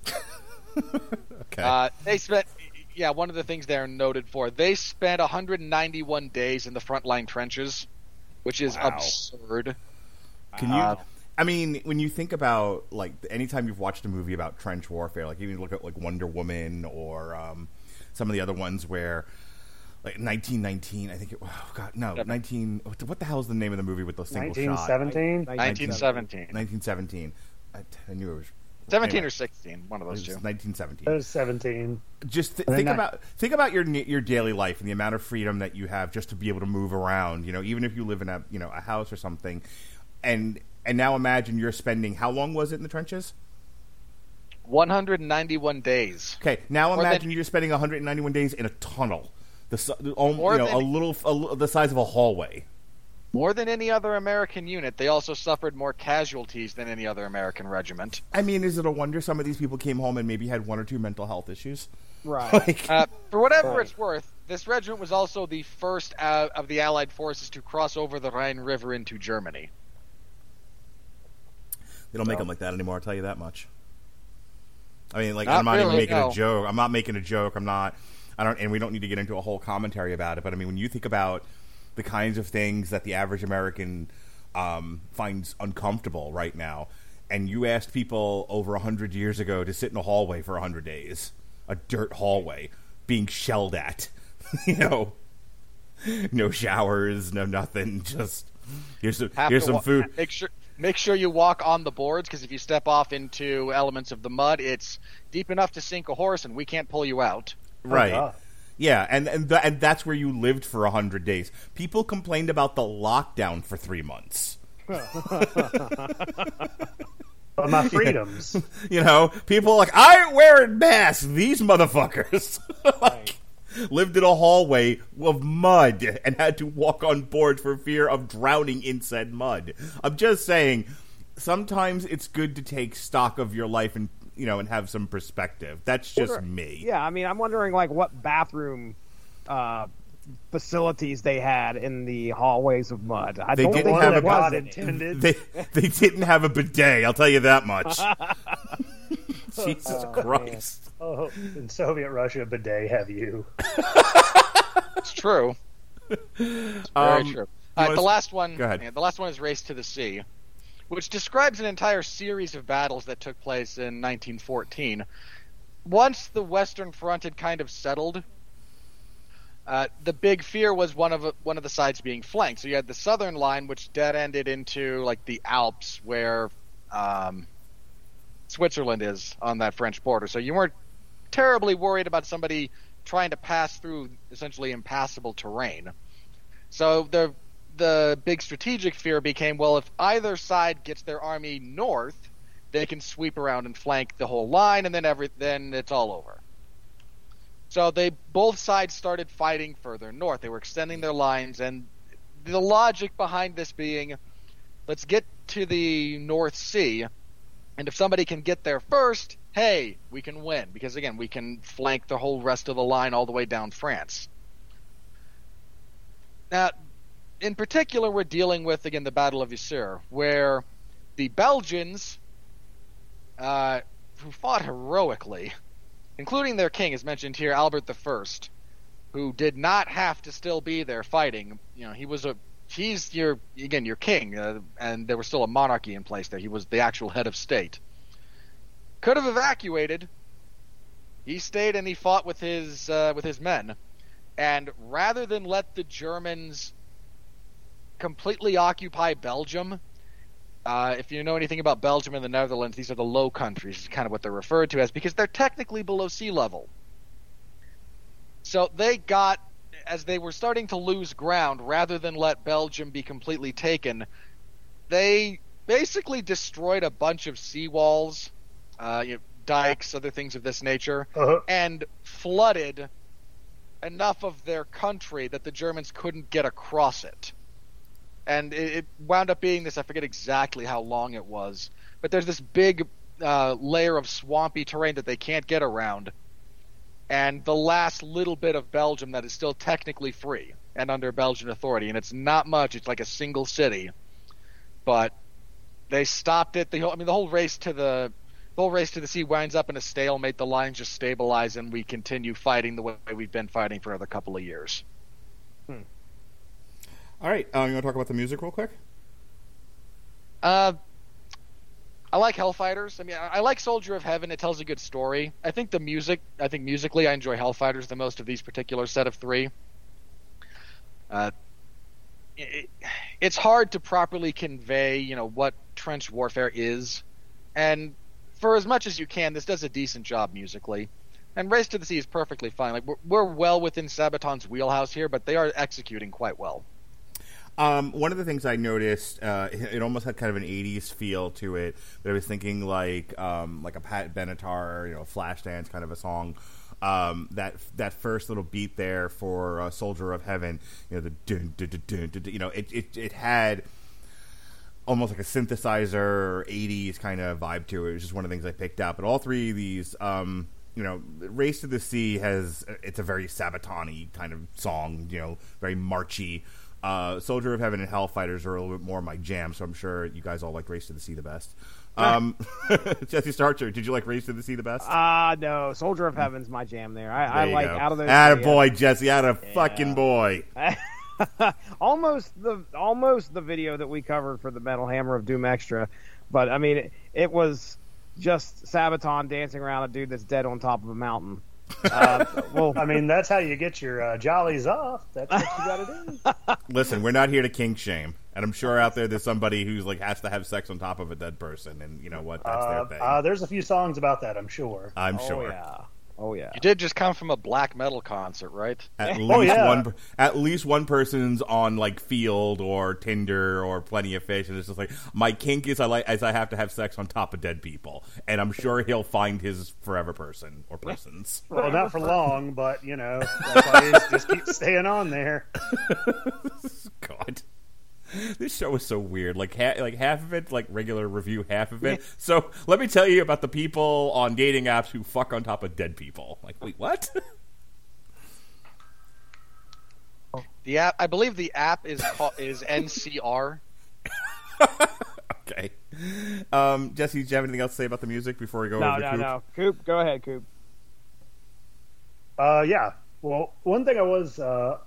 Okay. Uh, they spent, yeah, one of the things they're noted for, they spent 191 days in the frontline trenches, which is Wow. absurd. Can you? uh, I mean, when you think about like anytime you've watched a movie about trench warfare, like even look at like Wonder Woman or um, some of the other ones where, like 1919, I think it. Oh God, no, Yep. 19. what- What the hell is the name of the movie with the single shot? 1917. 1917. 1917. I, I knew it was 17 anyway, or 16, one of it those was two. 1917. It was 17. just th- think then about think about your your daily life and the amount of freedom that you have just to be able to move around. You know, even if you live in a you know a house or something, and and now imagine you're spending how long was it in the trenches? 191 days. Okay, now More than- imagine you're spending 191 days in a tunnel, the si- the- um, you know than- a little a, the size of a hallway. More than any other American unit, they also suffered more casualties than any other American regiment. I mean, is it a wonder some of these people came home and maybe had one or two mental health issues? Right. Like, Uh, for whatever Right. it's worth, this regiment was also the first uh, of the Allied forces to cross over the Rhine River into Germany. They don't make them like that anymore. I'll tell you that much. I mean, like Not I'm not even making no. a joke. I'm not making a joke. I'm not. I don't, and we don't need to get into a whole commentary about it. But I mean, when you think about the kinds of things that the average American um, finds uncomfortable right now, and you asked people over a hundred years ago to sit in a hallway for a hundred days, a dirt hallway, being shelled at, you know, no showers, no nothing, just here's some Have here's some wa- food. Make sure make sure you walk on the boards because if you step off into elements of the mud, it's deep enough to sink a horse, and we can't pull you out. Oh, right God. yeah and and, th- and that's where you lived for a 100 days people complained about the lockdown for three months But my freedoms. you know people are like i ain't wearing masks these motherfuckers like, lived in a hallway of mud and had to walk on board for fear of drowning in said mud i'm just saying sometimes it's good to take stock of your life and you know and have some perspective that's just Wonder- me Yeah, I mean, I'm wondering like what bathroom uh, facilities they had in the hallways of mud. I They don't didn't think have a- God intended. they they didn't have a bidet. I'll tell you that much. Jesus Christ! Oh, in Soviet Russia, bidet have you? It's true. It's very Um, true. you Uh, wanna the last one. Go ahead. yeah, the last one is Race to the Sea, which describes an entire series of battles that took place in 1914. Once the Western Front had kind of settled, uh, the big fear was one of one of the sides being flanked. So you had the southern line, which dead ended into like the Alps, where um, Switzerland is on that French border. So you weren't terribly worried about somebody trying to pass through essentially impassable terrain. So the the big strategic fear became well if either side gets their army north, they can sweep around and flank the whole line and then every then it's all over. So they both sides started fighting further north. They were extending their lines and the logic behind this being let's get to the North Sea and if somebody can get there first, hey, we can win because again, we can flank the whole rest of the line all the way down France. Now, in particular, we're dealing with again the Battle of Yser, where the Belgians, uh, who fought heroically, including their king, as mentioned here, Albert I, who did not have to still be there fighting. You know, he was a he's your again your king, uh, and there was still a monarchy in place there. He was the actual head of state. Could have evacuated. He stayed and he fought with his uh, with his men, and rather than let the Germans completely occupy Belgium, uh, if you know anything about Belgium and the Netherlands, these are the Low Countries, is kind of what they're referred to as, because they're technically below sea level. So they got, as they were starting to lose ground, rather than let Belgium be completely taken, they basically destroyed a bunch of seawalls, uh, you know, dikes, other things of this nature, Uh-huh. and flooded enough of their country that the Germans couldn't get across it. And it, it wound up being this, I forget exactly how long it was, but there's this big uh, layer of swampy terrain that they can't get around. And the last little bit of Belgium that is still technically free and under Belgian authority, and it's not much, it's like a single city. But they stopped it. The whole, I mean, the whole race to the the whole race to the sea winds up in a stalemate. The lines just stabilize, and we continue fighting the way we've been fighting for another couple of years. All right, uh, you want to talk about the music real quick? Uh, I like Hellfighters. I mean, I like Soldier of Heaven. It tells a good story. I think the music. I think musically, I enjoy Hellfighters the most of these particular set of three. Uh, it, it's hard to properly convey, you know, what trench warfare is, and for as much as you can, this does a decent job musically. And Race to the Sea is perfectly fine. Like we're, we're well within Sabaton's wheelhouse here, but they are executing quite well. Um, one of the things I noticed, uh, it, almost had kind of an '80s feel to it. But I was thinking like um, like a Pat Benatar, you know, Flashdance kind of a song. um, that that first little beat there for uh, Soldier of Heaven, you know, the dun, dun, dun, dun, you know, it, it it had almost like a synthesizer 80s kind of vibe to it. It was just one of the things I picked up. But all three of these, um, you know, Race to the Sea has it's a very Sabaton kind of song, you know, very marchy. Uh, Soldier of Heaven and Hellfighters are a little bit more my jam, so I'm sure you guys all like Race to the Sea the best. Um, Jesse Starcher, did you like Race to the Sea the best? Ah, no, Soldier of Heaven's my jam. There, I, I There you like go. out of those. Atta three, boy, Jesse, atta fucking boy. almost the almost the video that we covered for the Metal Hammer of Doom Extra, but I mean, it, it was just Sabaton dancing around a dude that's dead on top of a mountain. Uh, well, I mean, that's how you get your uh, jollies off. That's what you got to do. Listen, we're not here to kink shame, and I'm sure out there there's somebody who's like has to have sex on top of a dead person, and you know what? That's Uh, their thing. uh, there's a few songs about that, I'm sure. I'm oh sure. yeah, oh yeah. You did just come from a black metal concert, right? At oh, least Oh, yeah. one, at least one person's on like Feeld or Tinder or Plenty of Fish, and it's just like my kink is I like as I have to have sex on top of dead people, and I'm sure he'll find his forever person or persons. Well, not for long, but you know, that's why just keep staying on there. God. This show is so weird. Like, ha- like half of it, like regular review, half of it. So let me tell you about the people on dating apps who fuck on top of dead people. Like, wait, what? The app, I believe the app is called, is NCR. okay. Um, Jesse, do you have anything else to say about the music before we go No, over no, Coop? no. Coop, go ahead, Coop. Uh, yeah. Well, one thing I was, uh,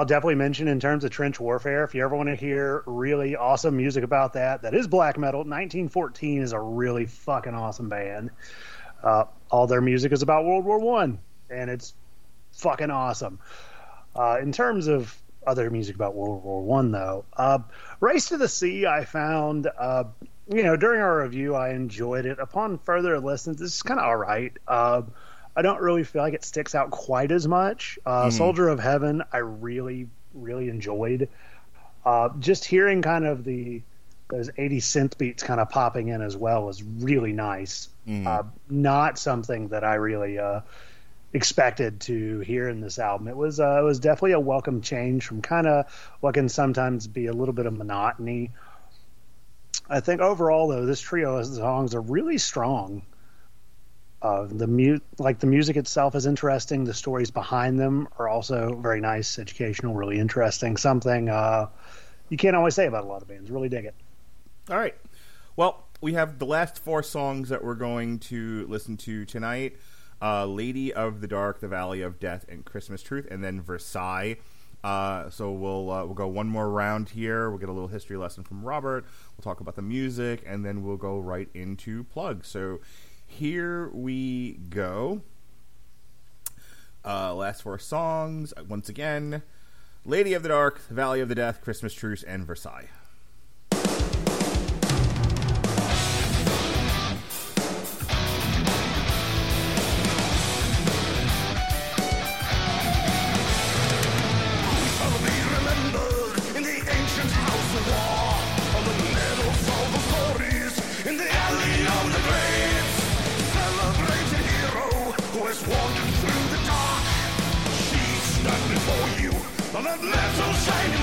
I'll definitely mention in terms of trench warfare. If you ever want to hear really awesome music about that, that is black metal. 1914 is a really fucking awesome band. Uh, all their music is about World War One, and it's fucking awesome. Uh, in terms of other music about World War One, though, uh, Race to the Sea, I found, uh, you know, during our review, I enjoyed it. Upon further listens, it's kind of all right. I don't really feel like it sticks out quite as much. Uh, Soldier of Heaven, I really, really enjoyed. Uh, just hearing kind of the those 80 synth beats kind of popping in as well was really nice. Uh, not something that I really uh, expected to hear in this album. It was uh, it was definitely a welcome change from kind of what can sometimes be a little bit of monotony. I think overall though, this trio of songs are really strong. Uh, the mu- like the music itself is interesting. The stories behind them are also very nice, educational, really interesting. Something uh, you can't always say about a lot of bands. Really dig it. All right. Well, we have the last four songs that we're going to listen to tonight uh, Lady of the Dark, The Valley of Death, and Christmas Truce, and then Versailles. Uh, so we'll uh, we'll go one more round here. We'll get a little history lesson from Robert. We'll talk about the music, and then we'll go right into plugs. So here we go. Uh, last four songs once again: Lady of the Dark, Valley of the Death, Christmas Truce, and Versailles. On that metal shining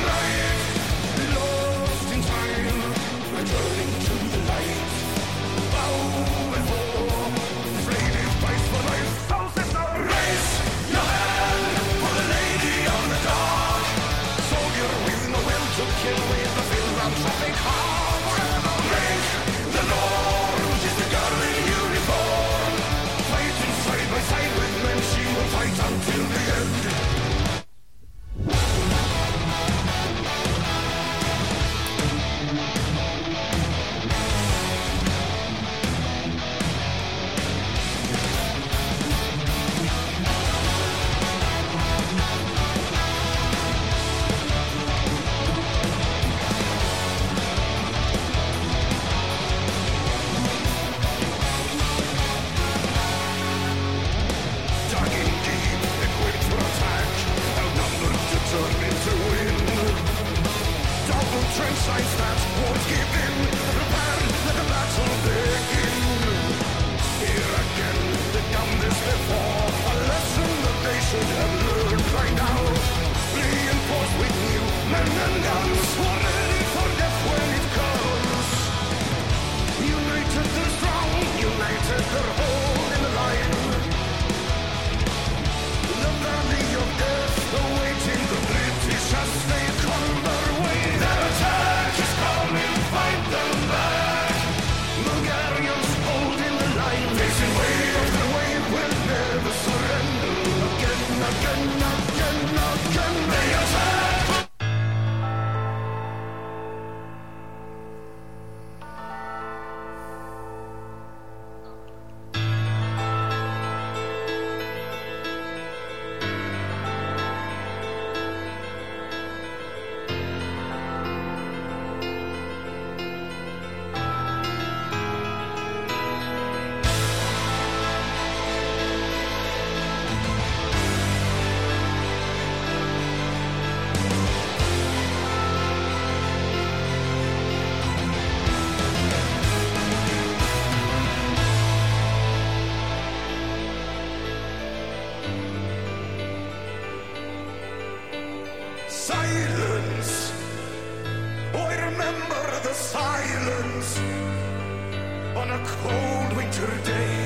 a cold winter day.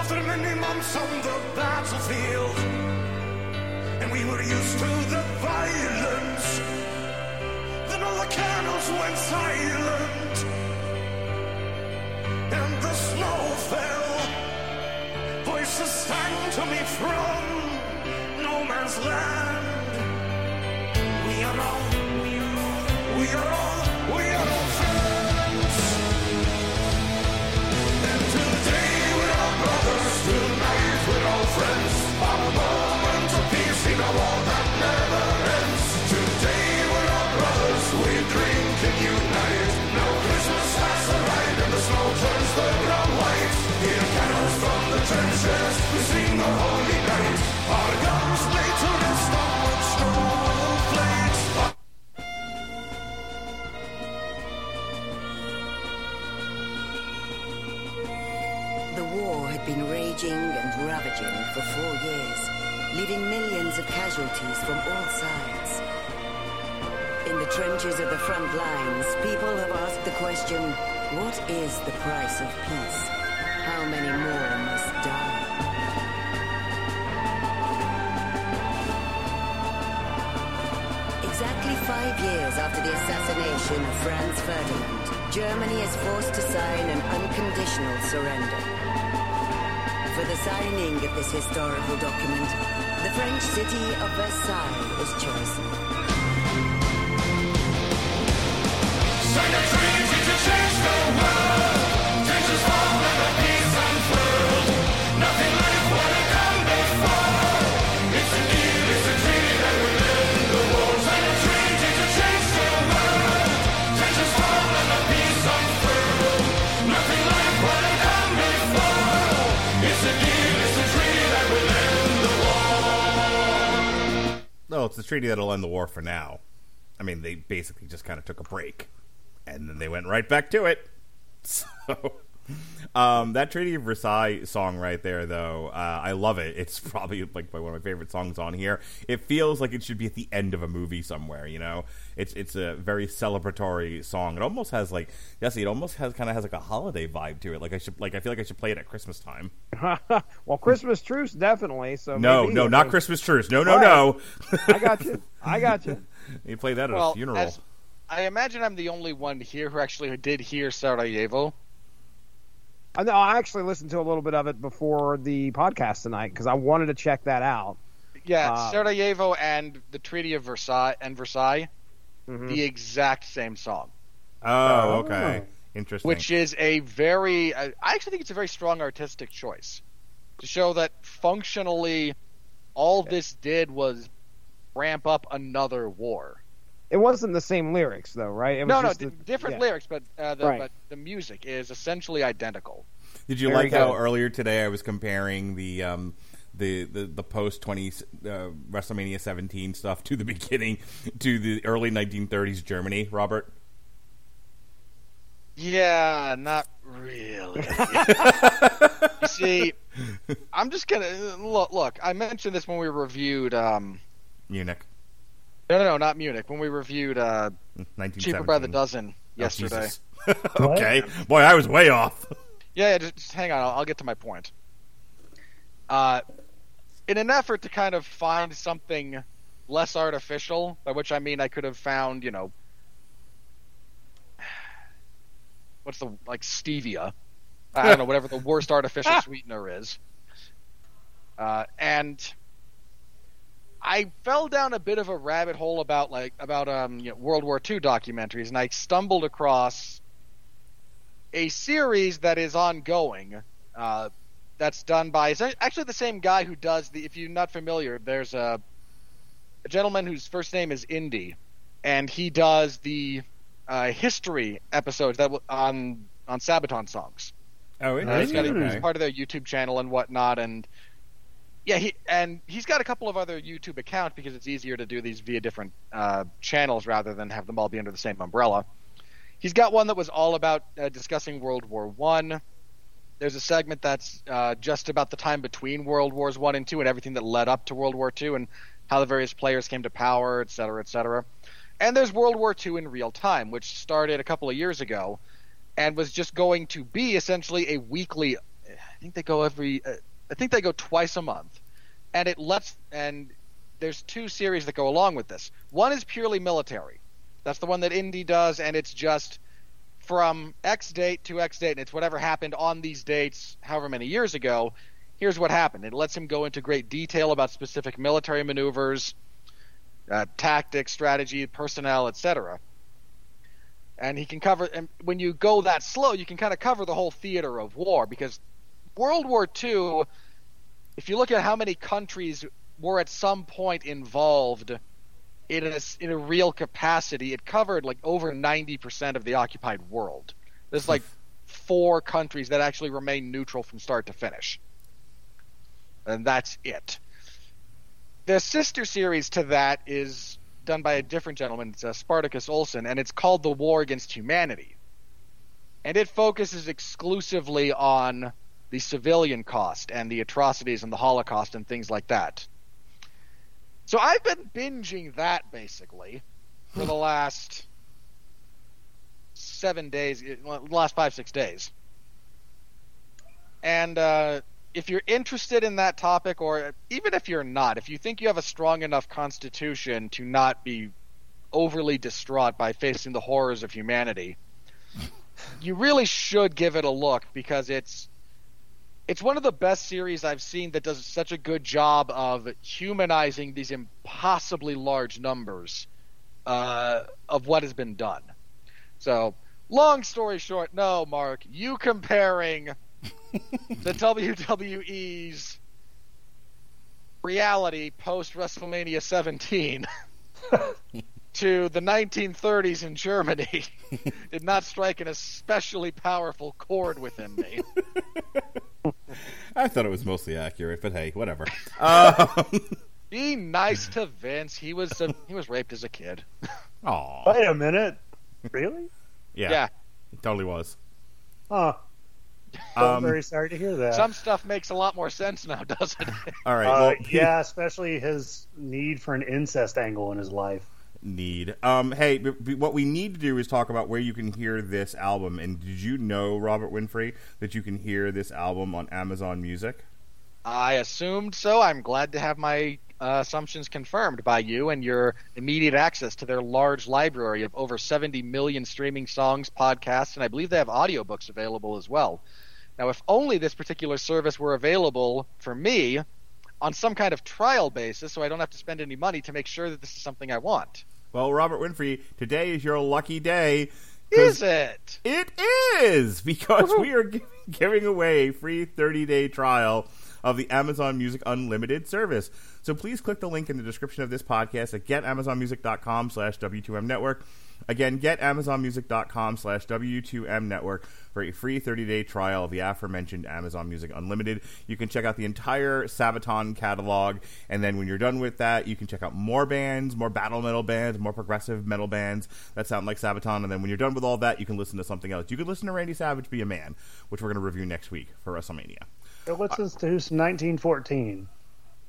After many months on the battlefield, and we were used to the violence, then all the candles went silent, and the snow fell. Voices sang to me from no man's land. We are all, we are all, we are all, been raging and ravaging for four years, leaving millions of casualties from all sides. In the trenches of the front lines, people have asked the question, what is the price of peace? How many more must die? Exactly five years after the assassination of Franz Ferdinand, Germany is forced to sign an unconditional surrender. For the signing of this historical document, the French city of Versailles is chosen. No, it's the treaty that'll end the war for now. I mean, they basically just kind of took a break, and then they went right back to it. So, um, that Treaty of Versailles song right there, though, uh, I love it. It's probably like one of my favorite songs on here. It feels like it should be at the end of a movie somewhere. You know, it's it's a very celebratory song. It almost has like Jesse. It almost has kind of has like a holiday vibe to it. Like I should like I feel like I should play it at Christmas time. well, Christmas truce definitely. So No, maybe no, not I- Christmas truce. No, no, All no. I got you. I got you. you play that at Well, a funeral. as- I imagine I'm the only one here who actually did hear Sarajevo. I know. I actually listened to a little bit of it before the podcast tonight because I wanted to check that out. Yeah, Uh, Sarajevo and the Treaty of Versailles and Versailles, Mhm. the exact same song, oh, okay. Interesting. which is a very. I I actually think it's a very strong artistic choice to show that functionally, all this did was ramp up another war. It wasn't the same lyrics though, right? It was No, no, d- the- different yeah. lyrics, but uh, the Right. but the music is essentially identical. Did you Very like how earlier today I was comparing the um, the the, the post twenty uh, WrestleMania seventeen stuff to the beginning to the early nineteen thirties Germany, Robert? Yeah, not really. you see, I'm just gonna look. Look, I mentioned this when we reviewed. Um, Munich, no, no, no, not Munich. When we reviewed uh, nineteen Cheaper by the Dozen yesterday. okay, boy, I was way off. Yeah, yeah just, just hang on. I'll, I'll get to my point. Uh, in an effort to kind of find something less artificial, by which I mean I could have found, you know, what's the like stevia? I don't know, whatever the worst artificial sweetener is. Uh, and I fell down a bit of a rabbit hole about like about um you know, World War II documentaries, and I stumbled across a series that is ongoing. Uh, that's done by actually the same guy who does the. If you're not familiar, there's a, a gentleman whose first name is Indy, and he does the uh, history episodes that on on Sabaton songs. Oh, Uh, he's, got okay. he's part of their YouTube channel and whatnot, and yeah, he and he's got a couple of other YouTube accounts because it's easier to do these via different uh, channels rather than have them all be under the same umbrella. He's got one that was all about uh, discussing World War One. There's a segment that's uh, just about the time between World Wars One and Two and everything that led up to World War Two and how the various players came to power, et cetera, et cetera. And there's World War II in real time, which started a couple of years ago, and was just going to be essentially a weekly. I think they go every. I think they go twice a month, and it lets. And there's two series that go along with this. One is purely military. That's the one that Indy does, and it's just from X date to X date, and it's whatever happened on these dates, however many years ago. Here's what happened. It lets him go into great detail about specific military maneuvers, uh, tactics, strategy, personnel, etc. And he can cover. And when you go that slow, you can kind of cover the whole theater of war because World War II. If you look at how many countries were at some point involved in a, in a real capacity, it covered like over 90% of the occupied world. There's like four countries that actually remain neutral from start to finish. And that's it. The sister series to that is done by a different gentleman, it's uh, Spartacus Olsson, and it's called The War Against Humanity. And it focuses exclusively on the civilian cost and the atrocities and the Holocaust and things like that. So I've been binging that basically for the last seven days, well, last five six days. And uh, if you're interested in that topic, or even if you're not, if you think you have a strong enough constitution to not be overly distraught by facing the horrors of humanity, you really should give it a look because it's it's one of the best series I've seen that does such a good job of humanizing these impossibly large numbers uh, of what has been done. So, long story short, no, Mark, you comparing the WWE's reality post WrestleMania 17 to the 1930s in Germany did not strike an especially powerful chord within me. I thought it was mostly accurate, but hey, whatever. Um, Be nice to Vince. He was uh, he was raped as a kid. Oh, Wait a minute. Really? Yeah, Yeah. it totally was. Huh. I'm Um, very sorry to hear that. Some stuff makes a lot more sense now, doesn't it? all right. uh, well, yeah, especially his need for an incest angle in his life. Need. Um, hey, b- b- what we need to do is talk about where you can hear this album. And did you know, Robert Winfree, that you can hear this album on Amazon Music? I assumed so. I'm glad to have my uh, assumptions confirmed by you and your immediate access to their large library of over 70 million streaming songs, podcasts, and I believe they have audiobooks available as well. Now, if only this particular service were available for me on some kind of trial basis so I don't have to spend any money to make sure that this is something I want. Well, Robert Winfree, today is your lucky day. Is it? It is because we are gi- giving away a free 30-day trial of the Amazon Music Unlimited service. So please click the link in the description of this podcast at getamazonmusic.com slash W2M network. Again, getamazonmusic.com slash W2M network for a free 30-day trial of the aforementioned Amazon Music Unlimited. You can check out the entire Sabaton catalog, and then when you're done with that, you can check out more bands, more battle metal bands, more progressive metal bands that sound like Sabaton, and then when you're done with all that, you can listen to something else. You can listen to Randy Savage Be a Man, which we're going to review next week for WrestleMania. So let's listen to some 1914.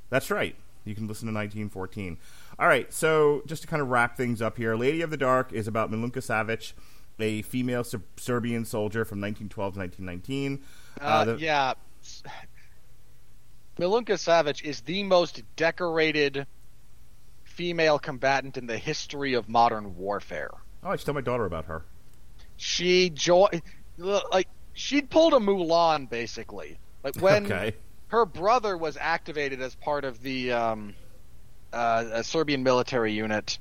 That's right. You can listen to 1914. All right, so just to kind of wrap things up here, Lady of the Dark is about Milunka Savic, a female Ser- Serbian soldier from 1912 to 1919. Uh, the- yeah. Milunka Savic is the most decorated female combatant in the history of modern warfare. Oh, I should tell my daughter about her. She joined, like, she'd pulled a Mulan, basically. Like, when okay. her brother was activated as part of the um, uh, a Serbian military unit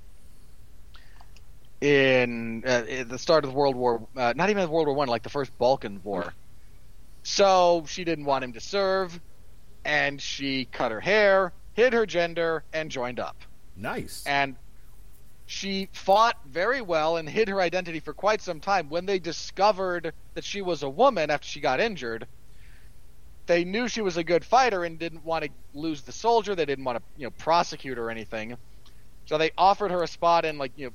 in, uh, the start of World War, uh, not even World War One, like the first Balkan War. So she didn't want him to serve, and she cut her hair, hid her gender, and joined up. Nice. And she fought very well and hid her identity for quite some time. When they discovered that she was a woman after she got injured, they knew she was a good fighter and didn't want to lose the soldier. They didn't want to, you know, prosecute her or anything. So they offered her a spot in like, you know,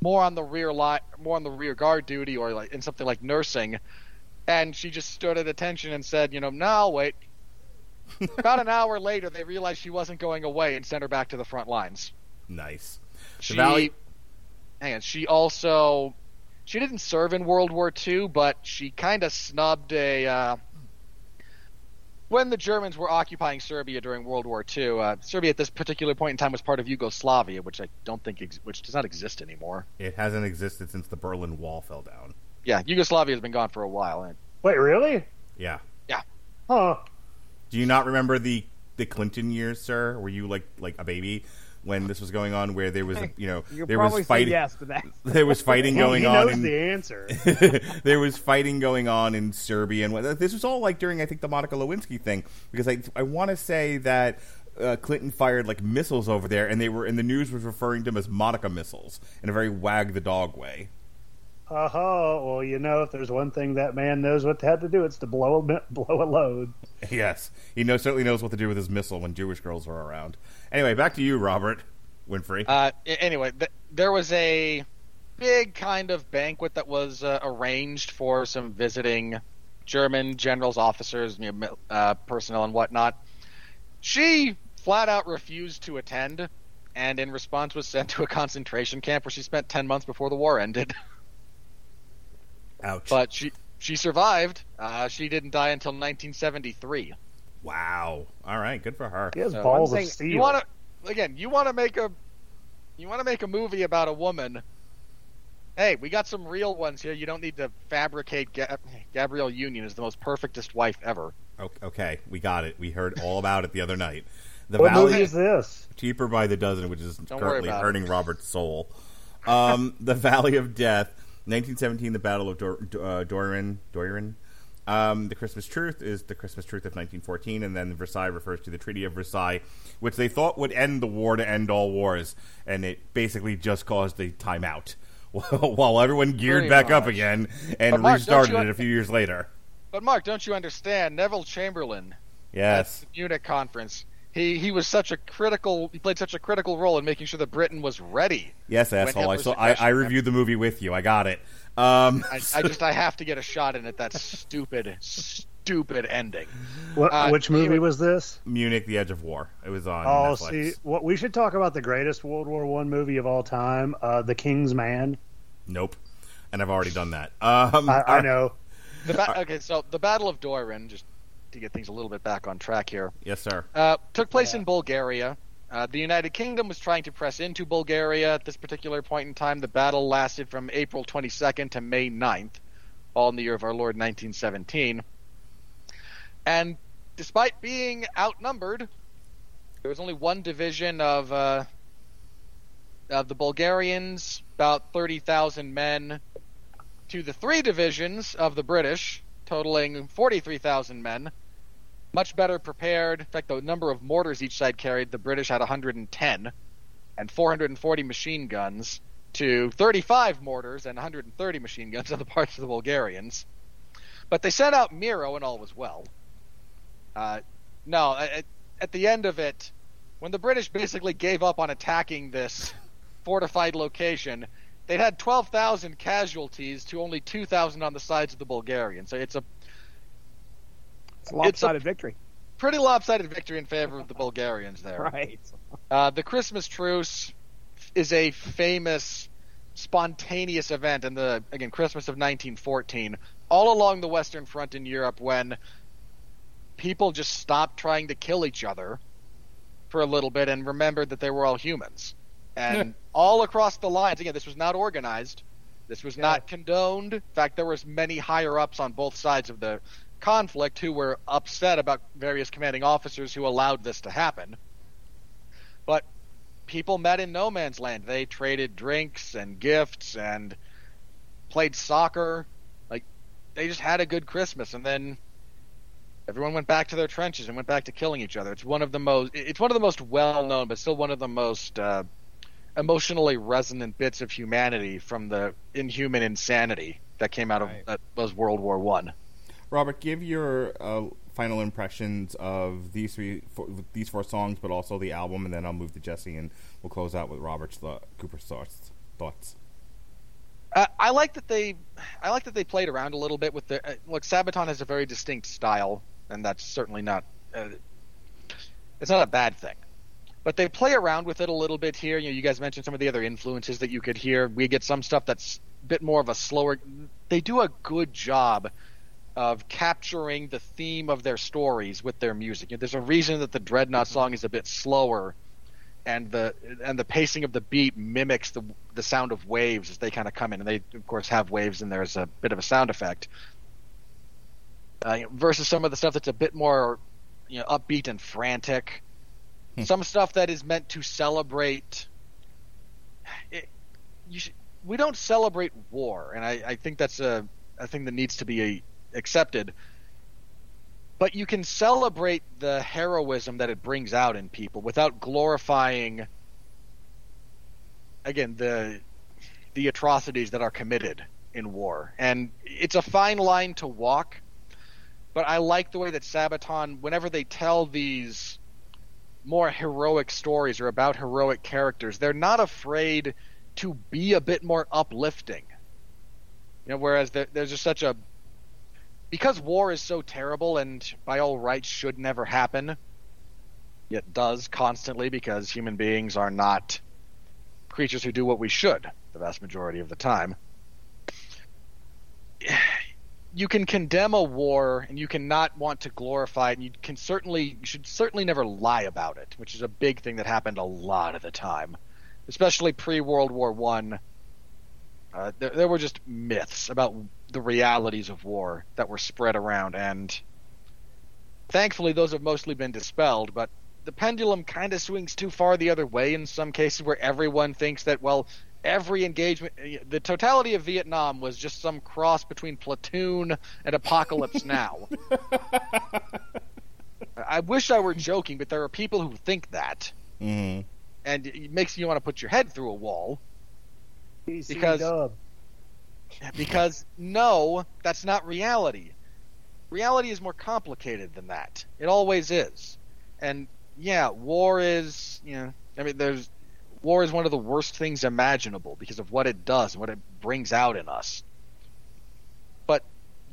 more on the rear line, more on the rear guard duty or like in something like nursing. And she just stood at attention and said, you know, no, I'll wait. About an hour later, they realized she wasn't going away and sent her back to the front lines. nice. She, Valley- on. She also she didn't serve in World War II, but she kind of snubbed a. Uh, when the Germans were occupying Serbia during World War II, uh, Serbia at this particular point in time was part of Yugoslavia, which I don't think ex- which does not exist anymore. It hasn't existed since the Berlin Wall fell down. Yeah, Yugoslavia has been gone for a while. And Wait, really? Yeah. Yeah. Huh. Do you not remember the the Clinton years, sir? Were you like like a baby when this was going on? Where there was, a, you know, You there was fighting. yes. There was fighting going he on. knows in, the answer. there was fighting going on in Serbia, and this was all like during I think the Monica Lewinsky thing, because I I want to say that. Uh, Clinton fired like missiles over there, and they were and the news was referring to them as Monica missiles in a very wag the dog way. Uh-huh. Well, you know, if there's one thing that man knows what to have to do, it's to blow a blow a load. Yes, he knows certainly knows what to do with his missile when Jewish girls are around. Anyway, back to you, Robert Winfree. Uh, anyway, th- there was a big kind of banquet that was uh, arranged for some visiting German generals, officers, you know, uh, personnel, and whatnot. She flat out refused to attend, and in response was sent to a concentration camp where she spent ten months before the war ended. Ouch! But she she survived. Uh, she didn't die until 1973. wow. All right, good for her. He has So balls I'm of steel. You want to again? You want to make a you want to make a movie about a woman. Hey, we got some real ones here. You don't need to fabricate Ga- Gabrielle Union is the most perfectest wife ever. Okay, we got it. We heard all about it the other night. The what Valley movie is this? cheaper by the dozen, which is Don't currently about it. hurting Robert's soul. Um, the Valley of Death, 1917, the Battle of Dor- uh. Um, the Christmas Truce is the Christmas Truce of 1914, and then Versailles refers to the Treaty of Versailles, which they thought would end the war to end all wars, and it basically just caused a timeout while everyone geared Pretty back up again and Mark, restarted it a few years later. But Mark, don't you understand? Neville Chamberlain at Yes. the Munich conference. He he was such a critical. He played such a critical role in making sure that Britain was ready. Yes, asshole. I saw. I, I reviewed the movie with you. I got it. Um, I, I just I have to get a shot in at that stupid stupid ending. What, Uh, which movie anyway- was this? Munich: The Edge of War. It was on Oh, Netflix. see, what we should talk about the greatest World War One movie of all time, uh, The King's Man. Nope. And I've already done that. Um, I, I know. The ba- okay, so the Battle of Doiran, just to get things a little bit back on track here, Yes, sir. uh, took place in Bulgaria. Uh, the United Kingdom was trying to press into Bulgaria at this particular point in time. The battle lasted from April 22nd to May 9th, all in the year of our Lord 1917. And despite being outnumbered, there was only one division of uh, of the Bulgarians, about 30,000 men, to the three divisions of the British, totaling 43,000 men. Much better prepared. In fact, the number of mortars each side carried, the British had 110 and 440 machine guns to 35 mortars and 130 machine guns on the parts of the Bulgarians. But they sent out Miro and all was well. Uh, no, at, at the end of it, when the British basically gave up on attacking this fortified location, they'd had 12,000 casualties to only 2,000 on the sides of the Bulgarians. So it's a It's a lopsided victory. pretty lopsided victory in favor of the Bulgarians there. Right. Uh, the Christmas truce is a famous, spontaneous event in the again Christmas of 1914, all along the Western Front in Europe, when people just stopped trying to kill each other for a little bit and remembered that they were all humans. And all across the lines, again, this was not organized. This was not condoned. In fact, there was many higher ups on both sides of the conflict who were upset about various commanding officers who allowed this to happen. But people met in no man's land. They traded drinks and gifts and played soccer. Like they just had a good Christmas and then everyone went back to their trenches and went back to killing each other. It's one of the most it's one of the most well-known but still one of the most uh, emotionally resonant bits of humanity from the inhuman insanity that came out of Right. that was World War 1. Robert, give your uh, final impressions of these three, four, these four songs, but also the album, and then I'll move to Jesse, and we'll close out with Robert's Cooper's thoughts. Thoughts. Uh, I like that they, I like that they played around a little bit with the. Uh, look, Sabaton has a very distinct style, and that's certainly not. Uh, it's not a bad thing, but they play around with it a little bit here. You know, you guys mentioned some of the other influences that you could hear. We get some stuff that's a bit more of a slower. They do a good job of capturing the theme of their stories with their music. You know, there's a reason that the Dreadnought song is a bit slower, and the and the pacing of the beat mimics the the sound of waves as they kind of come in, and they of course have waves, and there's a bit of a sound effect. Uh, versus some of the stuff that's a bit more, you know, upbeat and frantic. Some stuff that is meant to celebrate. It, should, we don't celebrate war, and I, I think that's a, a thing that needs to be a, accepted. But you can celebrate the heroism that it brings out in people without glorifying, again, the the atrocities that are committed in war. And it's a fine line to walk. But I like the way that Sabaton, whenever they tell these more heroic stories or about heroic characters, they're not afraid to be a bit more uplifting. You know, whereas there, there's just such a because war is so terrible and by all rights should never happen, it does constantly because human beings are not creatures who do what we should the vast majority of the time. You can condemn a war and you cannot want to glorify it and you can certainly you should certainly never lie about it, which is a big thing that happened a lot of the time. Especially pre World War One. Uh, there, there were just myths about the realities of war that were spread around, and thankfully those have mostly been dispelled. But the pendulum kind of swings too far the other way in some cases, where everyone thinks that well, every engagement, the totality of Vietnam was just some cross between Platoon and Apocalypse Now. I wish I were joking, but there are people who think that, hmm and it makes you want to put your head through a wall. PC Because- dub. Because no, that's not reality. Reality is more complicated than that. It always is. And yeah, war is, you know, I mean there's war is one of the worst things imaginable because of what it does and what it brings out in us. But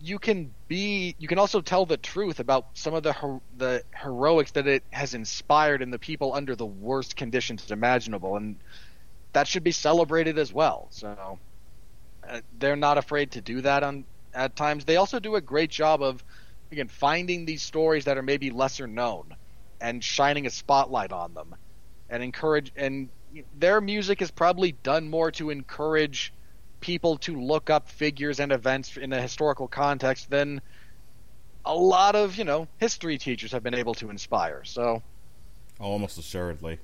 you can be you can also tell the truth about some of the the heroics that it has inspired in the people under the worst conditions imaginable and that should be celebrated as well. So uh, they're not afraid to do that on at times. They also do a great job of again finding these stories that are maybe lesser known and shining a spotlight on them and encourage and their music is probably done more to encourage people to look up figures and events in a historical context than a lot of, you know, history teachers have been able to inspire. So, Almost assuredly.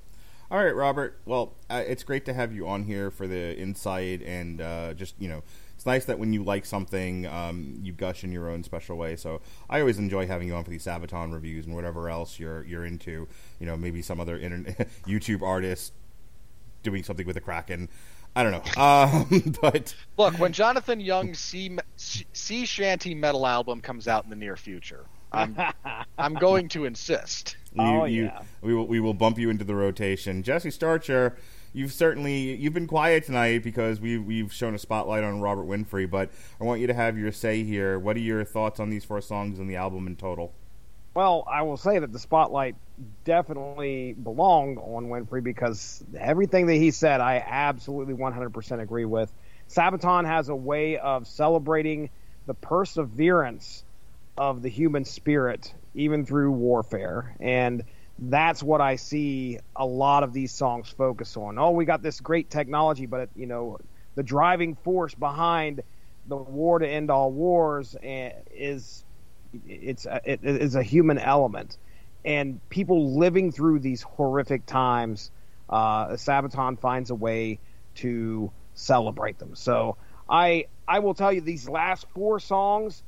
All right, Robert. Well, uh, it's great to have you on here for the insight and uh, just you know, it's nice that when you like something, um, you gush in your own special way. So I always enjoy having you on for these Sabaton reviews and whatever else you're you're into. You know, maybe some other internet YouTube artist doing something with a Kraken. I don't know. Um, but look, when Jonathan Young's sea, sea shanty metal album comes out in the near future, I'm I'm going to insist. You, Oh, you, yeah. we will we will bump you into the rotation. Jesse Starcher, you've certainly you've been quiet tonight because we we've shown a spotlight on Robert Winfree, but I want you to have your say here. What are your thoughts on these four songs and the album in total? Well, I will say that the spotlight definitely belonged on Winfrey because everything that he said, I absolutely 100% agree with. Sabaton has a way of celebrating the perseverance of the human spirit, even through warfare. And that's what I see a lot of these songs focus on. Oh, we got this great technology, but, you know, the driving force behind the war to end all wars eh, is it's it is a human element, and people living through these horrific times, uh, Sabaton finds a way to celebrate them. So I I will tell you these last four songs.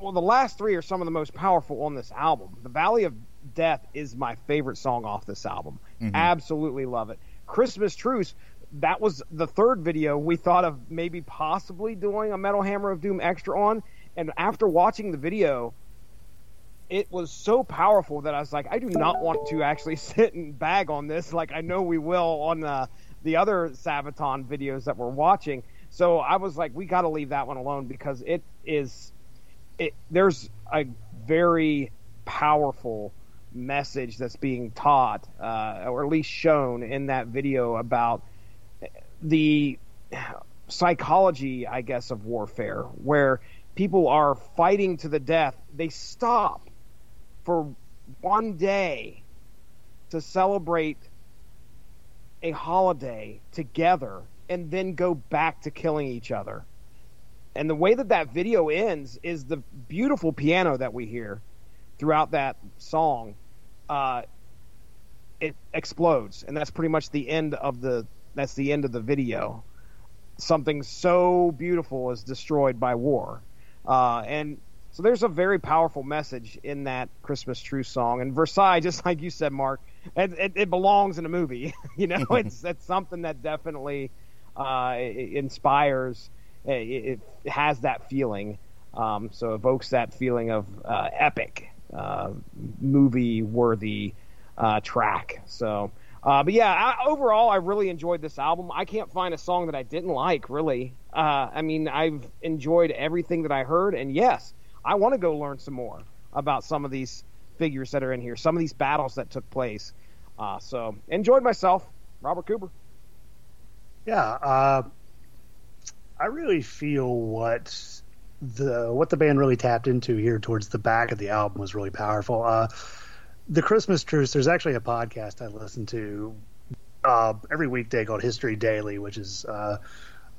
Well, the last three are some of the most powerful on this album. The Valley of Death is my favorite song off this album. Mm-hmm. Absolutely love it. Christmas Truce. That was the third video we thought of maybe possibly doing a Metal Hammer of Doom extra on and after watching the video, it was so powerful that I was like, I do not want to actually sit and bag on this like I know we will on the the other Sabaton videos that we're watching. So I was like, we got to leave that one alone because it is it there's a very powerful message that's being taught, uh, or at least shown in that video about the psychology, I guess, of warfare, where people are fighting to the death. They stop for one day to celebrate a holiday together and then go back to killing each other. And the way that that video ends is the beautiful piano that we hear throughout that song. Uh, it explodes, and that's pretty much the end of the. That's the end of the video. Something so beautiful is destroyed by war, uh, and so there's a very powerful message in that Christmas Truce song. And Versailles, just like you said, Mark, it, it, it belongs in a movie. you know, it's it's something that definitely uh, inspires. It, it, has that feeling, um, so evokes that feeling of uh, epic, uh, movie worthy uh, track. So. Uh, but yeah, I, overall, I really enjoyed this album. I can't find a song that I didn't like, really. Uh, I mean, I've enjoyed everything that I heard, and yes, I want to go learn some more about some of these figures that are in here, some of these battles that took place. Uh, so enjoyed myself, Robert Cooper. Yeah, I really feel what the what the band really tapped into here towards the back of the album was really powerful. Uh, the Christmas Truce. There's actually a podcast I listen to uh, every weekday called History Daily, which is uh,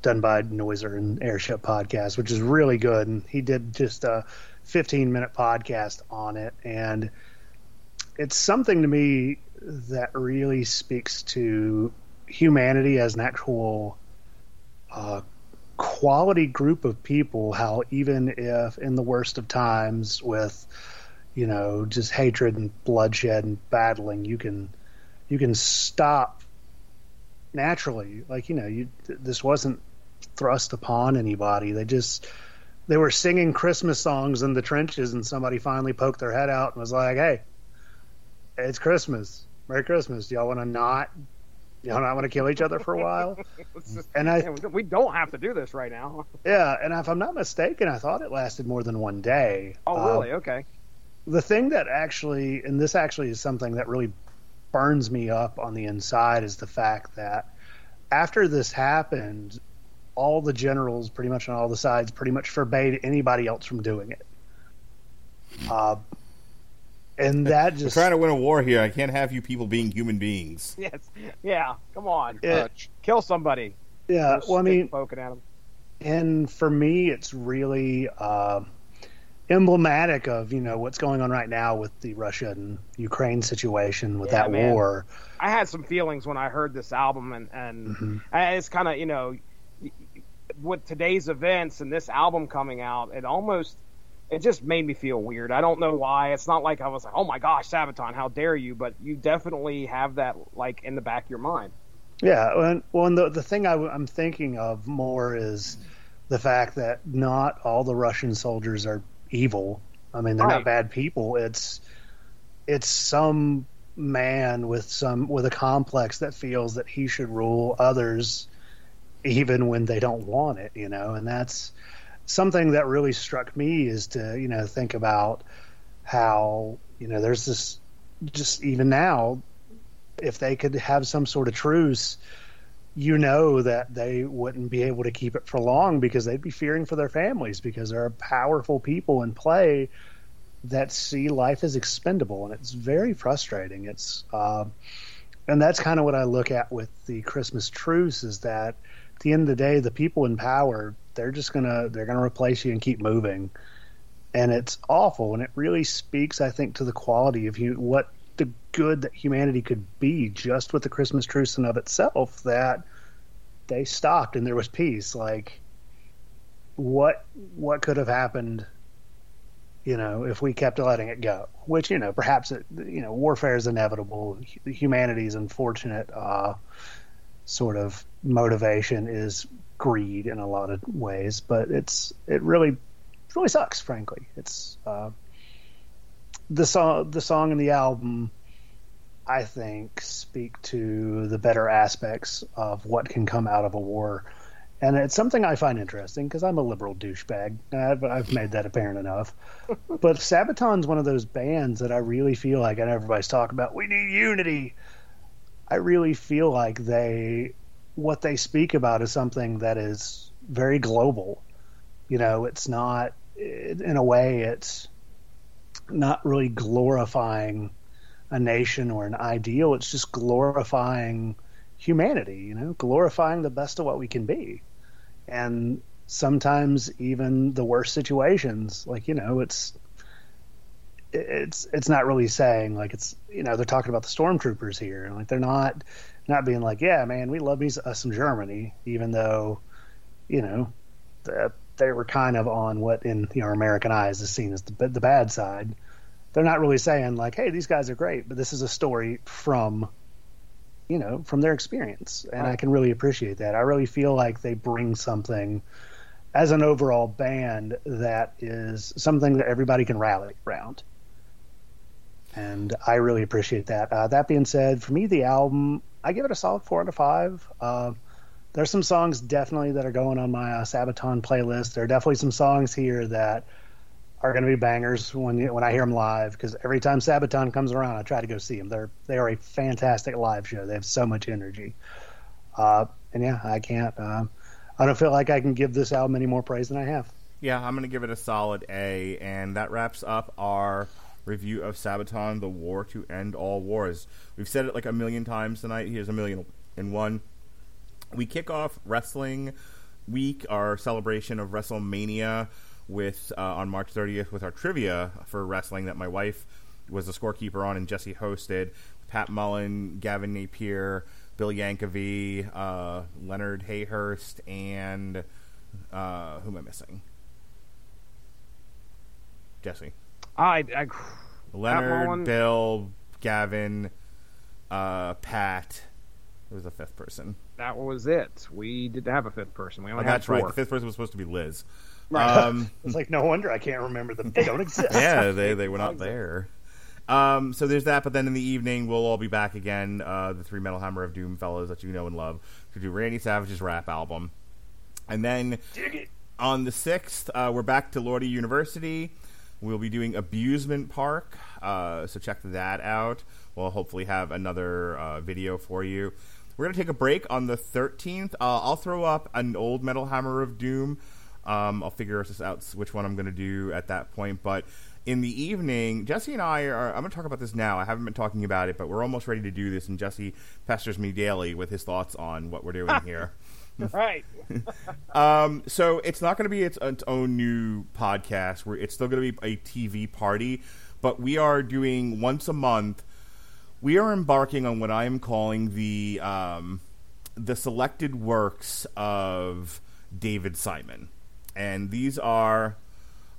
done by Noiser and Airship Podcast, which is really good. And he did just a 15 minute podcast on it, and it's something to me that really speaks to humanity as an actual uh, quality group of people. How even if in the worst of times, with you know just hatred and bloodshed and battling, you can you can stop naturally. Like you know, you this wasn't thrust upon anybody. They just they were singing Christmas songs in the trenches, and somebody finally poked their head out and was like, "Hey, it's Christmas. Merry Christmas. Do y'all want to not? Y'all not want to kill each other for a while?" and I, we don't have to do this right now. yeah, and if I'm not mistaken, I thought it lasted more than one day. Oh, really? Okay. the thing that actually, and this actually is something that really burns me up on the inside, is the fact that after this happened, all the generals, pretty much on all the sides, pretty much forbade anybody else from doing it. Uh, and that We're just trying to win a war here. I can't have you people being human beings. Yes. Yeah. Come on. Yeah. Uh, Kill somebody. yeah. Throw a Well, I mean, poking at them. and for me, it's really uh, emblematic of you know what's going on right now with the Russia and Ukraine situation with Yeah, that man. war. I had some feelings when I heard this album, and and Mhm. and it's kind of you know, with today's events and this album coming out, it almost it just made me feel weird. I don't know why. It's not like I was like, oh my gosh, Sabaton, how dare you? But you definitely have that like in the back of your mind. Yeah, and, well, and the the thing I, am thinking of more is the fact that not all the Russian soldiers are evil. I mean, they're Right. not bad people. It's it's some man with some with a complex that feels that he should rule others even when they don't want it, you know, and that's something that really struck me is to, you know, think about how, you know, there's this just even now if they could have some sort of truce, you know that they wouldn't be able to keep it for long because they'd be fearing for their families because there are powerful people in play that see life as expendable, and it's very frustrating. It's uh, and that's kind of what I look at with the Christmas truce is that at the end of the day, the people in power they're just gonna they're gonna replace you and keep moving, and it's awful, and it really speaks, I think, to the quality of you what the good that humanity could be just with the Christmas truce and of itself that they stopped and there was peace. Like what what could have happened, you know, if we kept letting it go? Which you know, perhaps it, you know, warfare is inevitable. Humanity's unfortunate uh, sort of motivation is greed in a lot of ways, but it's it really it really sucks. Frankly, it's. Uh, the song the song and the album I think speak to the better aspects of what can come out of a war and it's something I find interesting because I'm a liberal douchebag. I've, I've made that apparent enough. but Sabaton's one of those bands that I really feel like, and everybody's talking about, we need unity. I really feel like they, what they speak about is something that is very global. You know, it's not, in a way, it's not really glorifying a nation or an ideal. It's just glorifying humanity, you know, glorifying the best of what we can be. And sometimes even the worst situations, like, you know, it's it's it's not really saying like it's you know they're talking about the stormtroopers here. Like they're not not being like yeah man we love these us uh, some Germany even though you know the, they were kind of on what in you know, American eyes is seen as the the bad side. They're not really saying like hey these guys are great but this is a story from you know from their experience. And right. i can really appreciate that. I really feel like they bring something as an overall band that is something that everybody can rally around and i really appreciate that uh, that being said for me the album i give it a solid four out of five uh, there's some songs definitely that are going on my uh, sabaton playlist there are definitely some songs here that are going to be bangers when when I hear them live because every time Sabaton comes around, I try to go see them. They're they are a fantastic live show. They have so much energy, uh, and yeah, I can't. Uh, I don't feel like I can give this album any more praise than I have. Yeah, I'm going to give it a solid A, and that wraps up our review of Sabaton: The War to End All Wars. We've said it like a million times tonight. Here's a million in one. We kick off wrestling week, our celebration of WrestleMania with uh, on March 30th with our trivia for wrestling that my wife was the scorekeeper on and Jesse hosted. Pat Mullen, Gavin Napier, Bill Yankovic, uh, Leonard Hayhurst, and uh, who am I missing? Jesse. I, I Leonard, Bill, Gavin, uh, Pat. Who was the fifth person? That was it. We didn't have a fifth person. We only oh, had that's four. right. The fifth person was supposed to be Liz. Right. Um, it's like no wonder I can't remember them. They don't exist. yeah, they they were not there. Um, so there's that, but then in the evening we'll all be back again, uh, the three Metal Hammer of Doom fellows that you know and love, to do Randy Savage's rap album, and then on the sixth uh, we're back to Lordy University. We'll be doing Abusement Park, uh, so check that out. We'll hopefully have another uh, video for you. We're gonna take a break on the 13th. Uh, I'll throw up an old Metal Hammer of Doom um, I'll figure this out which one I'm going to do at that point. But in the evening, Jesse and I are. I'm going to talk about this now. I haven't been talking about it, but we're almost ready to do this. And Jesse pesters me daily with his thoughts on what we're doing here. right. um, so it's not going to be its, its, own new podcast. Where it's still going to be a TV party, but we are doing once a month. We are embarking on what I am calling the um, the selected works of David Simon and these are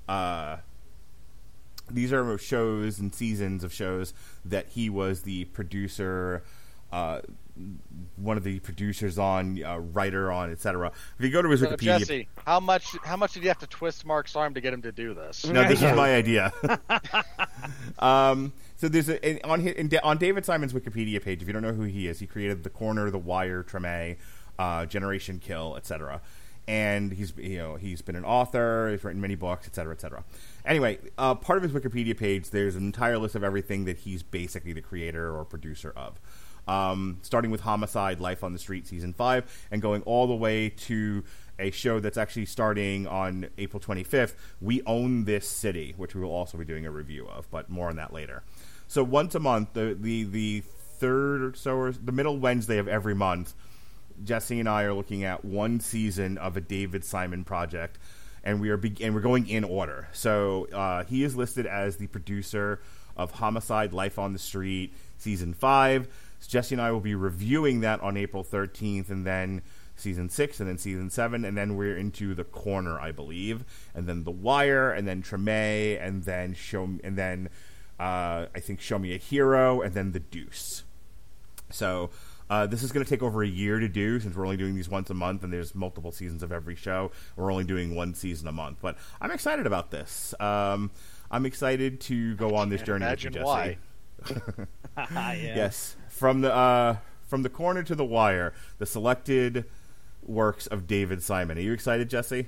uh, these are shows and seasons of shows that he was the producer. Uh, one of the producers on, uh, writer on, etc. If you go to his so Wikipedia, Jesse, how much how much did you have to twist Mark's arm to get him to do this? No, this is my idea. um, so there's a, on his, on David Simon's Wikipedia page. If you don't know who he is, he created The Corner, The Wire, Treme, uh, Generation Kill, etc and he's you know he's been an author, he's written many books, etc., etc. Anyway, uh, part of his Wikipedia page, there's an entire list of everything that he's basically the creator or producer of. Um, starting with Homicide: Life on the Street, season five, and going all the way to a show that's actually starting on April 25th. We own this city, which we will also be doing a review of, but more on that later. So once a month, the the the third or so, or the middle Wednesday of every month Jesse and I are looking at one season of a David Simon project, and we are be- and we're going in order. So uh, he is listed as the producer of Homicide: Life on the Street season five. So Jesse and I will be reviewing that on April thirteenth, and then season six, and then season seven, and then we're into the corner, I believe, and then the Wire, and then Treme, and then show, and then uh, I think Show Me a Hero, and then the Deuce. So uh, this is going to take over a year to do since we're only doing these once a month and there's multiple seasons of every show. We're only doing one season a month, but I'm excited about this. Um, I'm excited to go on this journey with you, Jesse. why. yeah. Yes, from the uh, from the corner to the wire, the selected works of David Simon. Are you excited, Jesse?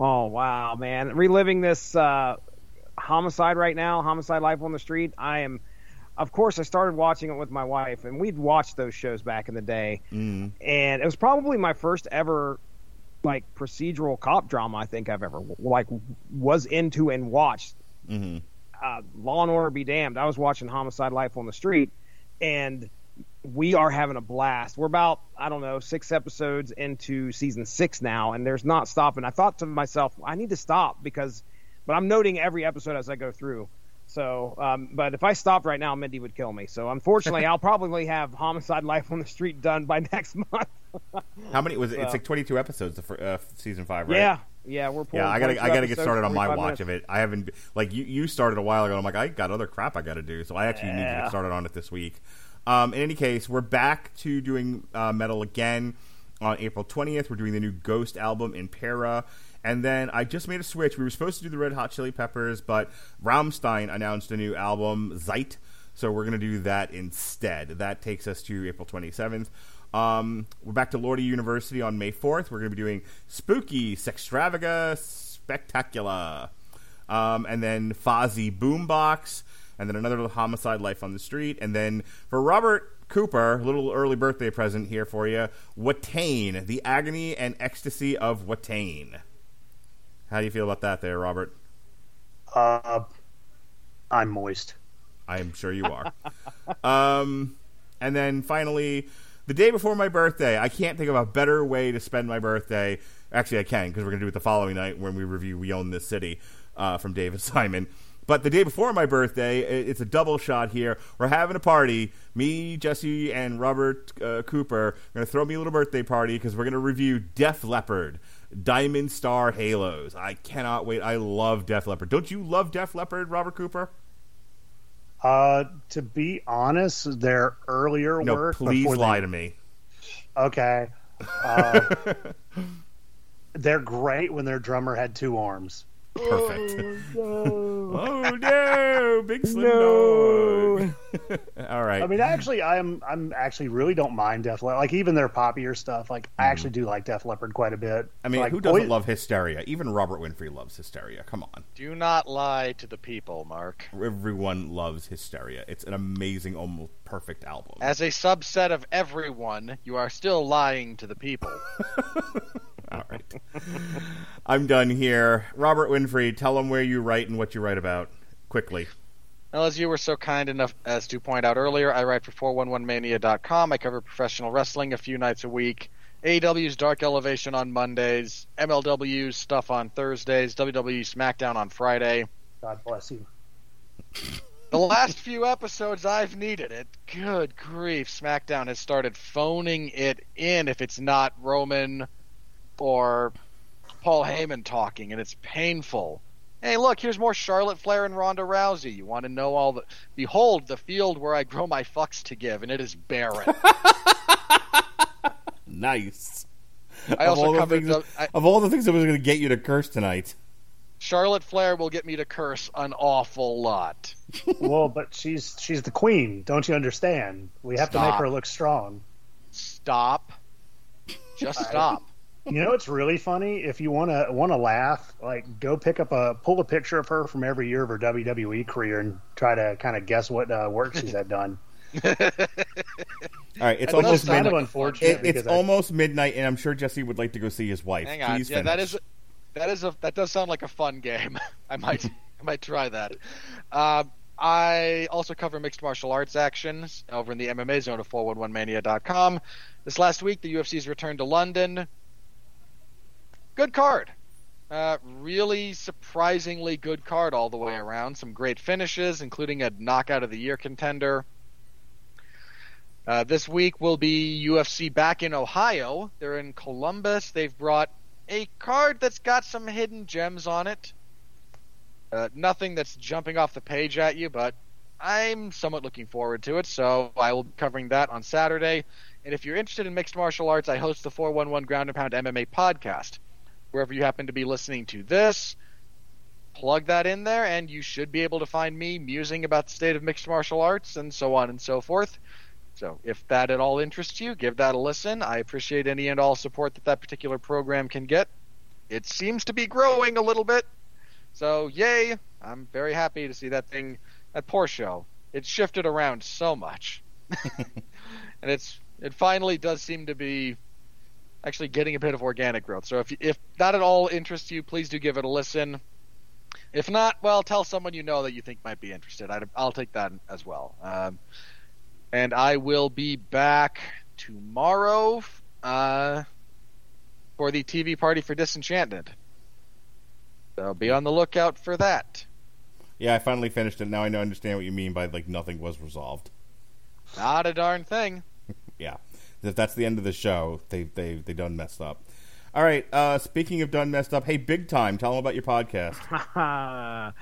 Oh wow, man! Reliving this uh, homicide right now, homicide life on the street. I am, of course, I started watching it with my wife, and we'd watched those shows back in the day, Mm. and it was probably my first ever like procedural cop drama I think I've ever like was into and watched. hmm Uh, Law and Order be damned. I was watching Homicide Life on the Street, and we are having a blast. We're about I don't know six episodes into season six now, and there's not stopping. I thought to myself, I need to stop because, but I'm noting every episode as I go through. So, um, but if I stopped right now, Mindy would kill me. So, unfortunately, I'll probably have Homicide Life on the Street done by next month. How many was it? It's like 22 episodes, the fir- uh, season five, right? Yeah, yeah, we're pulling Yeah, I gotta, I gotta get started on my watch minutes. of it. I haven't, like, you, you started a while ago. I'm like, I got other crap I gotta do, so I actually need to get started on it this week. Um, in any case, we're back to doing uh, metal again on April 20th. We're doing the new Ghost album Impera. And then I just made a switch. We were supposed to do the Red Hot Chili Peppers, but Rammstein announced a new album, Zeit. So we're going to do that instead. That takes us to April 27th. Um, we're back to Lordy University on May 4th. We're going to be doing Spooky Sextravaga Spectacular. Um, and then Fozzy Boombox. And then another little Homicide Life on the Street. And then for Robert Cooper, a little early birthday present here for you Watain, The Agony and Ecstasy of Watain. How do you feel about that there, Robert? Uh, I'm moist. I'm sure you are. um, and then finally, the day before my birthday, I can't think of a better way to spend my birthday. Actually, I can because we're going to do it the following night when we review We Own This City uh, from David Simon. But the day before my birthday, it's a double shot here. We're having a party. Me, Jesse, and Robert uh, Cooper are going to throw me a little birthday party because we're going to review Def Leppard, Diamond Star Halos. I cannot wait. I love Def Leppard. Don't you love Def Leppard, Robert Cooper? Uh, to be honest, their earlier No, work. please before they- lie to me. Okay. Uh, they're great when their drummer had two arms. Perfect. Oh, oh no, big slim No. dog. All right. I mean, actually, I'm I'm actually really don't mind Def Leppard. Like even their poppier stuff. Like I hmm. actually do like Def Leppard quite a bit. I mean, like, who doesn't boy- love Hysteria? Even Robert Winfree loves Hysteria. Come on. Do not lie to the people, Mark. Everyone loves Hysteria. It's an amazing, almost perfect album. As a subset of everyone, you are still lying to the people. All right. I'm done here. Robert Winfree, tell them where you write and what you write about. Quickly. Well, as you were so kind enough as to point out earlier, I write for 411mania.com. I cover professional wrestling a few nights a week. AEW's Dark Elevation on Mondays, MLW's stuff on Thursdays, WWE SmackDown on Friday. God bless you. The last few episodes, I've needed it. Good grief, SmackDown has started phoning it in if it's not Roman or Paul Heyman talking, and it's painful. Hey, look, here's more Charlotte Flair and Ronda Rousey. You want to know all the. Behold, the field where I grow my fucks to give, and it is barren. Nice. I of, all also the covered things, the. I, of all the things that was going to get you to curse tonight. Charlotte Flair will get me to curse an awful lot. well, but she's she's the queen. Don't you understand? We have to make her look strong. Stop. Just stop. You know, it's really funny. If you want to want to laugh, like go pick up a pull a picture of her from every year of her WWE career and try to kind of guess what uh, work she's had done. All right, it's That almost sound kind of unfortunate. It, it's because I- almost midnight, and I'm sure Jesse would like to go see his wife. Hang on. Please yeah, that finish. is that is a that does sound like a fun game. I might I might try that. Um, I also cover mixed martial arts actions over in the MMA zone of 411mania.com. This last week, the UFC's returned to London. Good card. Uh, really surprisingly good card all the way around. Some great finishes, including a knockout of the year contender. Uh, this week will be UFC back in Ohio. They're in Columbus. They've brought a card that's got some hidden gems on it. Uh, nothing that's jumping off the page at you, but I'm somewhat looking forward to it. So I will be covering that on Saturday. And if you're interested in mixed martial arts, I host the 411 Ground and Pound MMA podcast. Wherever you happen to be listening to this, plug that in there, and you should be able to find me musing about the state of mixed martial arts and so on and so forth. So if that at all interests you, give that a listen. I appreciate any and all support that that particular program can get. It seems to be growing a little bit. So yay! I'm very happy to see that thing, that poor show. It shifted around so much, and it's it finally does seem to be actually getting a bit of organic growth. So if if that at all interests you, please do give it a listen. If not, well, tell someone you know that you think might be interested. I'd, I'll take that as well. Um, and I will be back tomorrow uh, for the TV party for Disenchanted. So be on the lookout for that. Yeah, I finally finished it. Now I know understand what you mean by like nothing was resolved. Not a darn thing. Yeah, if that's the end of the show, they they they done messed up. All right. Uh, speaking of done messed up, hey, big time. Tell them about your podcast.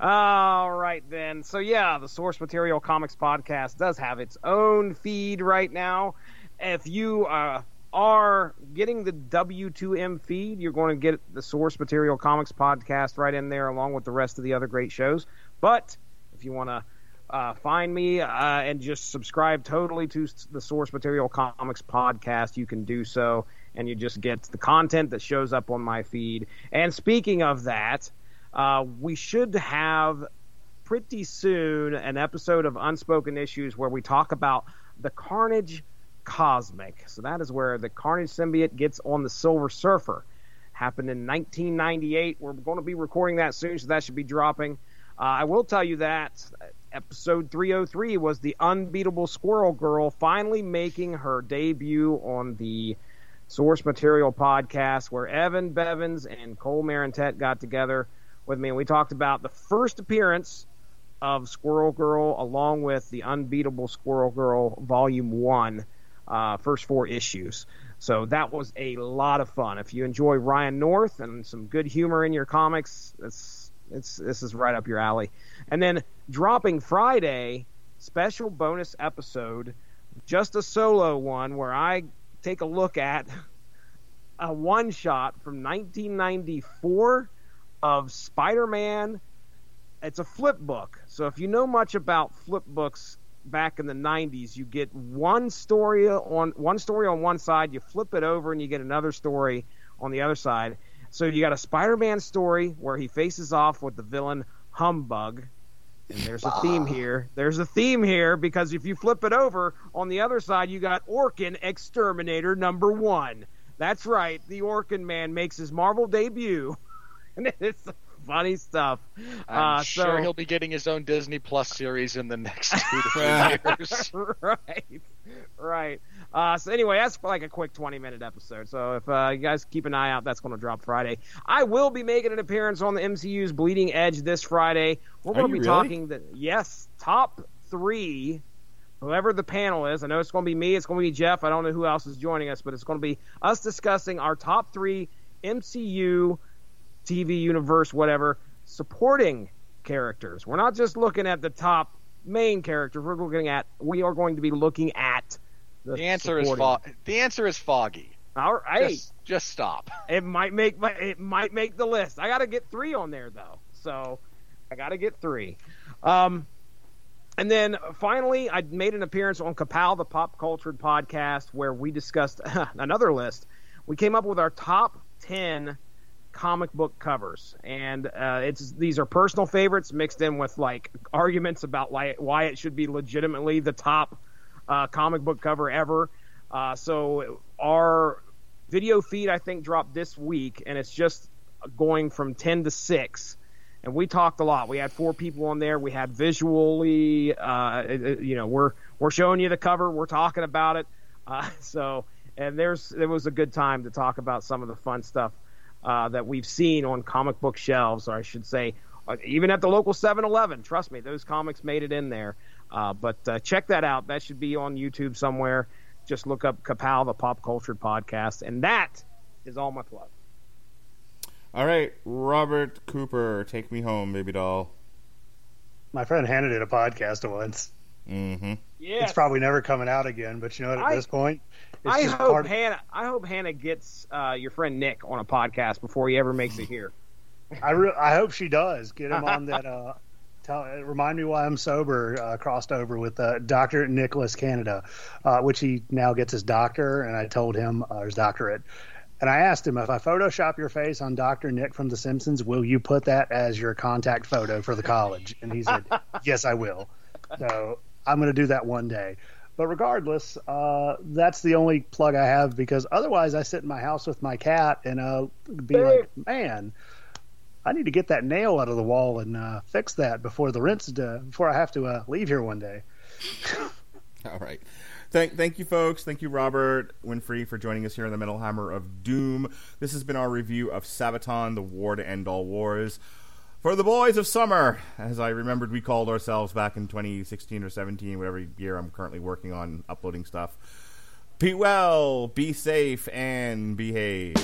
All right, then. So, yeah, the Source Material Comics podcast does have its own feed right now. If you uh, are getting the W2M feed, you're going to get the Source Material Comics podcast right in there, along with the rest of the other great shows. But if you want to uh, find me uh, and just subscribe totally to the Source Material Comics podcast, you can do so. And you just get the content that shows up on my feed. And speaking of that, uh, we should have pretty soon an episode of Unspoken Issues where we talk about the Carnage Cosmic. So that is where the Carnage symbiote gets on the Silver Surfer. Happened in 1998. We're going to be recording that soon, so that should be dropping. Uh, I will tell you that episode 303 was the unbeatable Squirrel Girl finally making her debut on the Source Material podcast, where Evan Bevins and Cole Marintet got together with me, and we talked about the first appearance of Squirrel Girl, along with the Unbeatable Squirrel Girl Volume One, uh, first four issues. So that was a lot of fun. If you enjoy Ryan North and some good humor in your comics, it's it's this is right up your alley. And then dropping Friday, special bonus episode, just a solo one where I take a look at a one shot from 1994 of Spider-Man. It's a flip book. So if you know much about flip books back in the 90s, you get one story on one story on one side, you flip it over and you get another story on the other side. So you got a Spider-Man story where he faces off with the villain Humbug. And there's a theme here. There's a theme here because if you flip it over on the other side, you got Orkin Exterminator number one. That's right. The Orkin Man makes his Marvel debut. and it's funny stuff. I'm Uh, sure so- he'll be getting his own Disney Plus series in the next two to three years. right, right. Uh, so anyway, that's like a quick 20 minute episode. So if uh, you guys keep an eye out, that's going to drop Friday. I will be making an appearance on the MCU's Bleeding Edge this Friday. We're going to be really? talking the yes top three. Whoever the panel is, I know it's going to be me. It's going to be Jeff. I don't know who else is joining us, but it's going to be us discussing our top three MCU TV universe, whatever, supporting characters. We're not just looking at the top main characters. We're looking at we are going to be looking at the, answer is fo- the answer is foggy. All right, Just, just stop. it might make my, it might make the list. I got to get three on there though, so I got to get three. Um, and then finally, I made an appearance on Kapow, the Pop Cultured podcast, where we discussed another list. We came up with our top ten comic book covers, and uh, it's these are personal favorites mixed in with like arguments about why why it should be legitimately the top uh, comic book cover ever. Uh, so our video feed I think dropped this week, and it's just going from ten to six. And we talked a lot. We had four people on there. We had visually, uh, you know, we're we're showing you the cover. We're talking about it. Uh, so, and there's it was a good time to talk about some of the fun stuff uh, that we've seen on comic book shelves, or I should say, uh, even at the local 7-Eleven. Trust me, those comics made it in there. Uh, but uh, check that out. That should be on YouTube somewhere. Just look up Kapow, the Pop Culture Podcast, and that is all my plug. All right, Robert Cooper, take me home, baby doll. My friend Hannah did a podcast once. Mm-hmm. Yeah, It's probably never coming out again, but you know what? At I- this point, it's I just hope part. Hannah. I hope Hannah gets uh, your friend Nick on a podcast before he ever makes it here. I re- I hope she does get him on that uh, Tell, remind me why I'm sober. Uh, crossed over with uh, Doctor Nicholas Canada, uh, which he now gets his doctor, and I told him uh, his doctorate. And I asked him if I Photoshop your face on Doctor Nick from The Simpsons, will you put that as your contact photo for the college? And he said, Yes, I will. So I'm going to do that one day. But regardless, uh, that's the only plug I have because otherwise I sit in my house with my cat and uh, be like, man, I need to get that nail out of the wall and uh, fix that before the rent's uh, before I have to uh, leave here one day. All right. Thank, thank you, folks. Thank you, Robert Winfree, for joining us here on the Metal Hammer of Doom. This has been our review of Sabaton, the War to End All Wars. For the Boys of Summer, as I remembered we called ourselves back in 2016 or 17, whatever year I'm currently working on uploading stuff. Be well, be safe, and behave.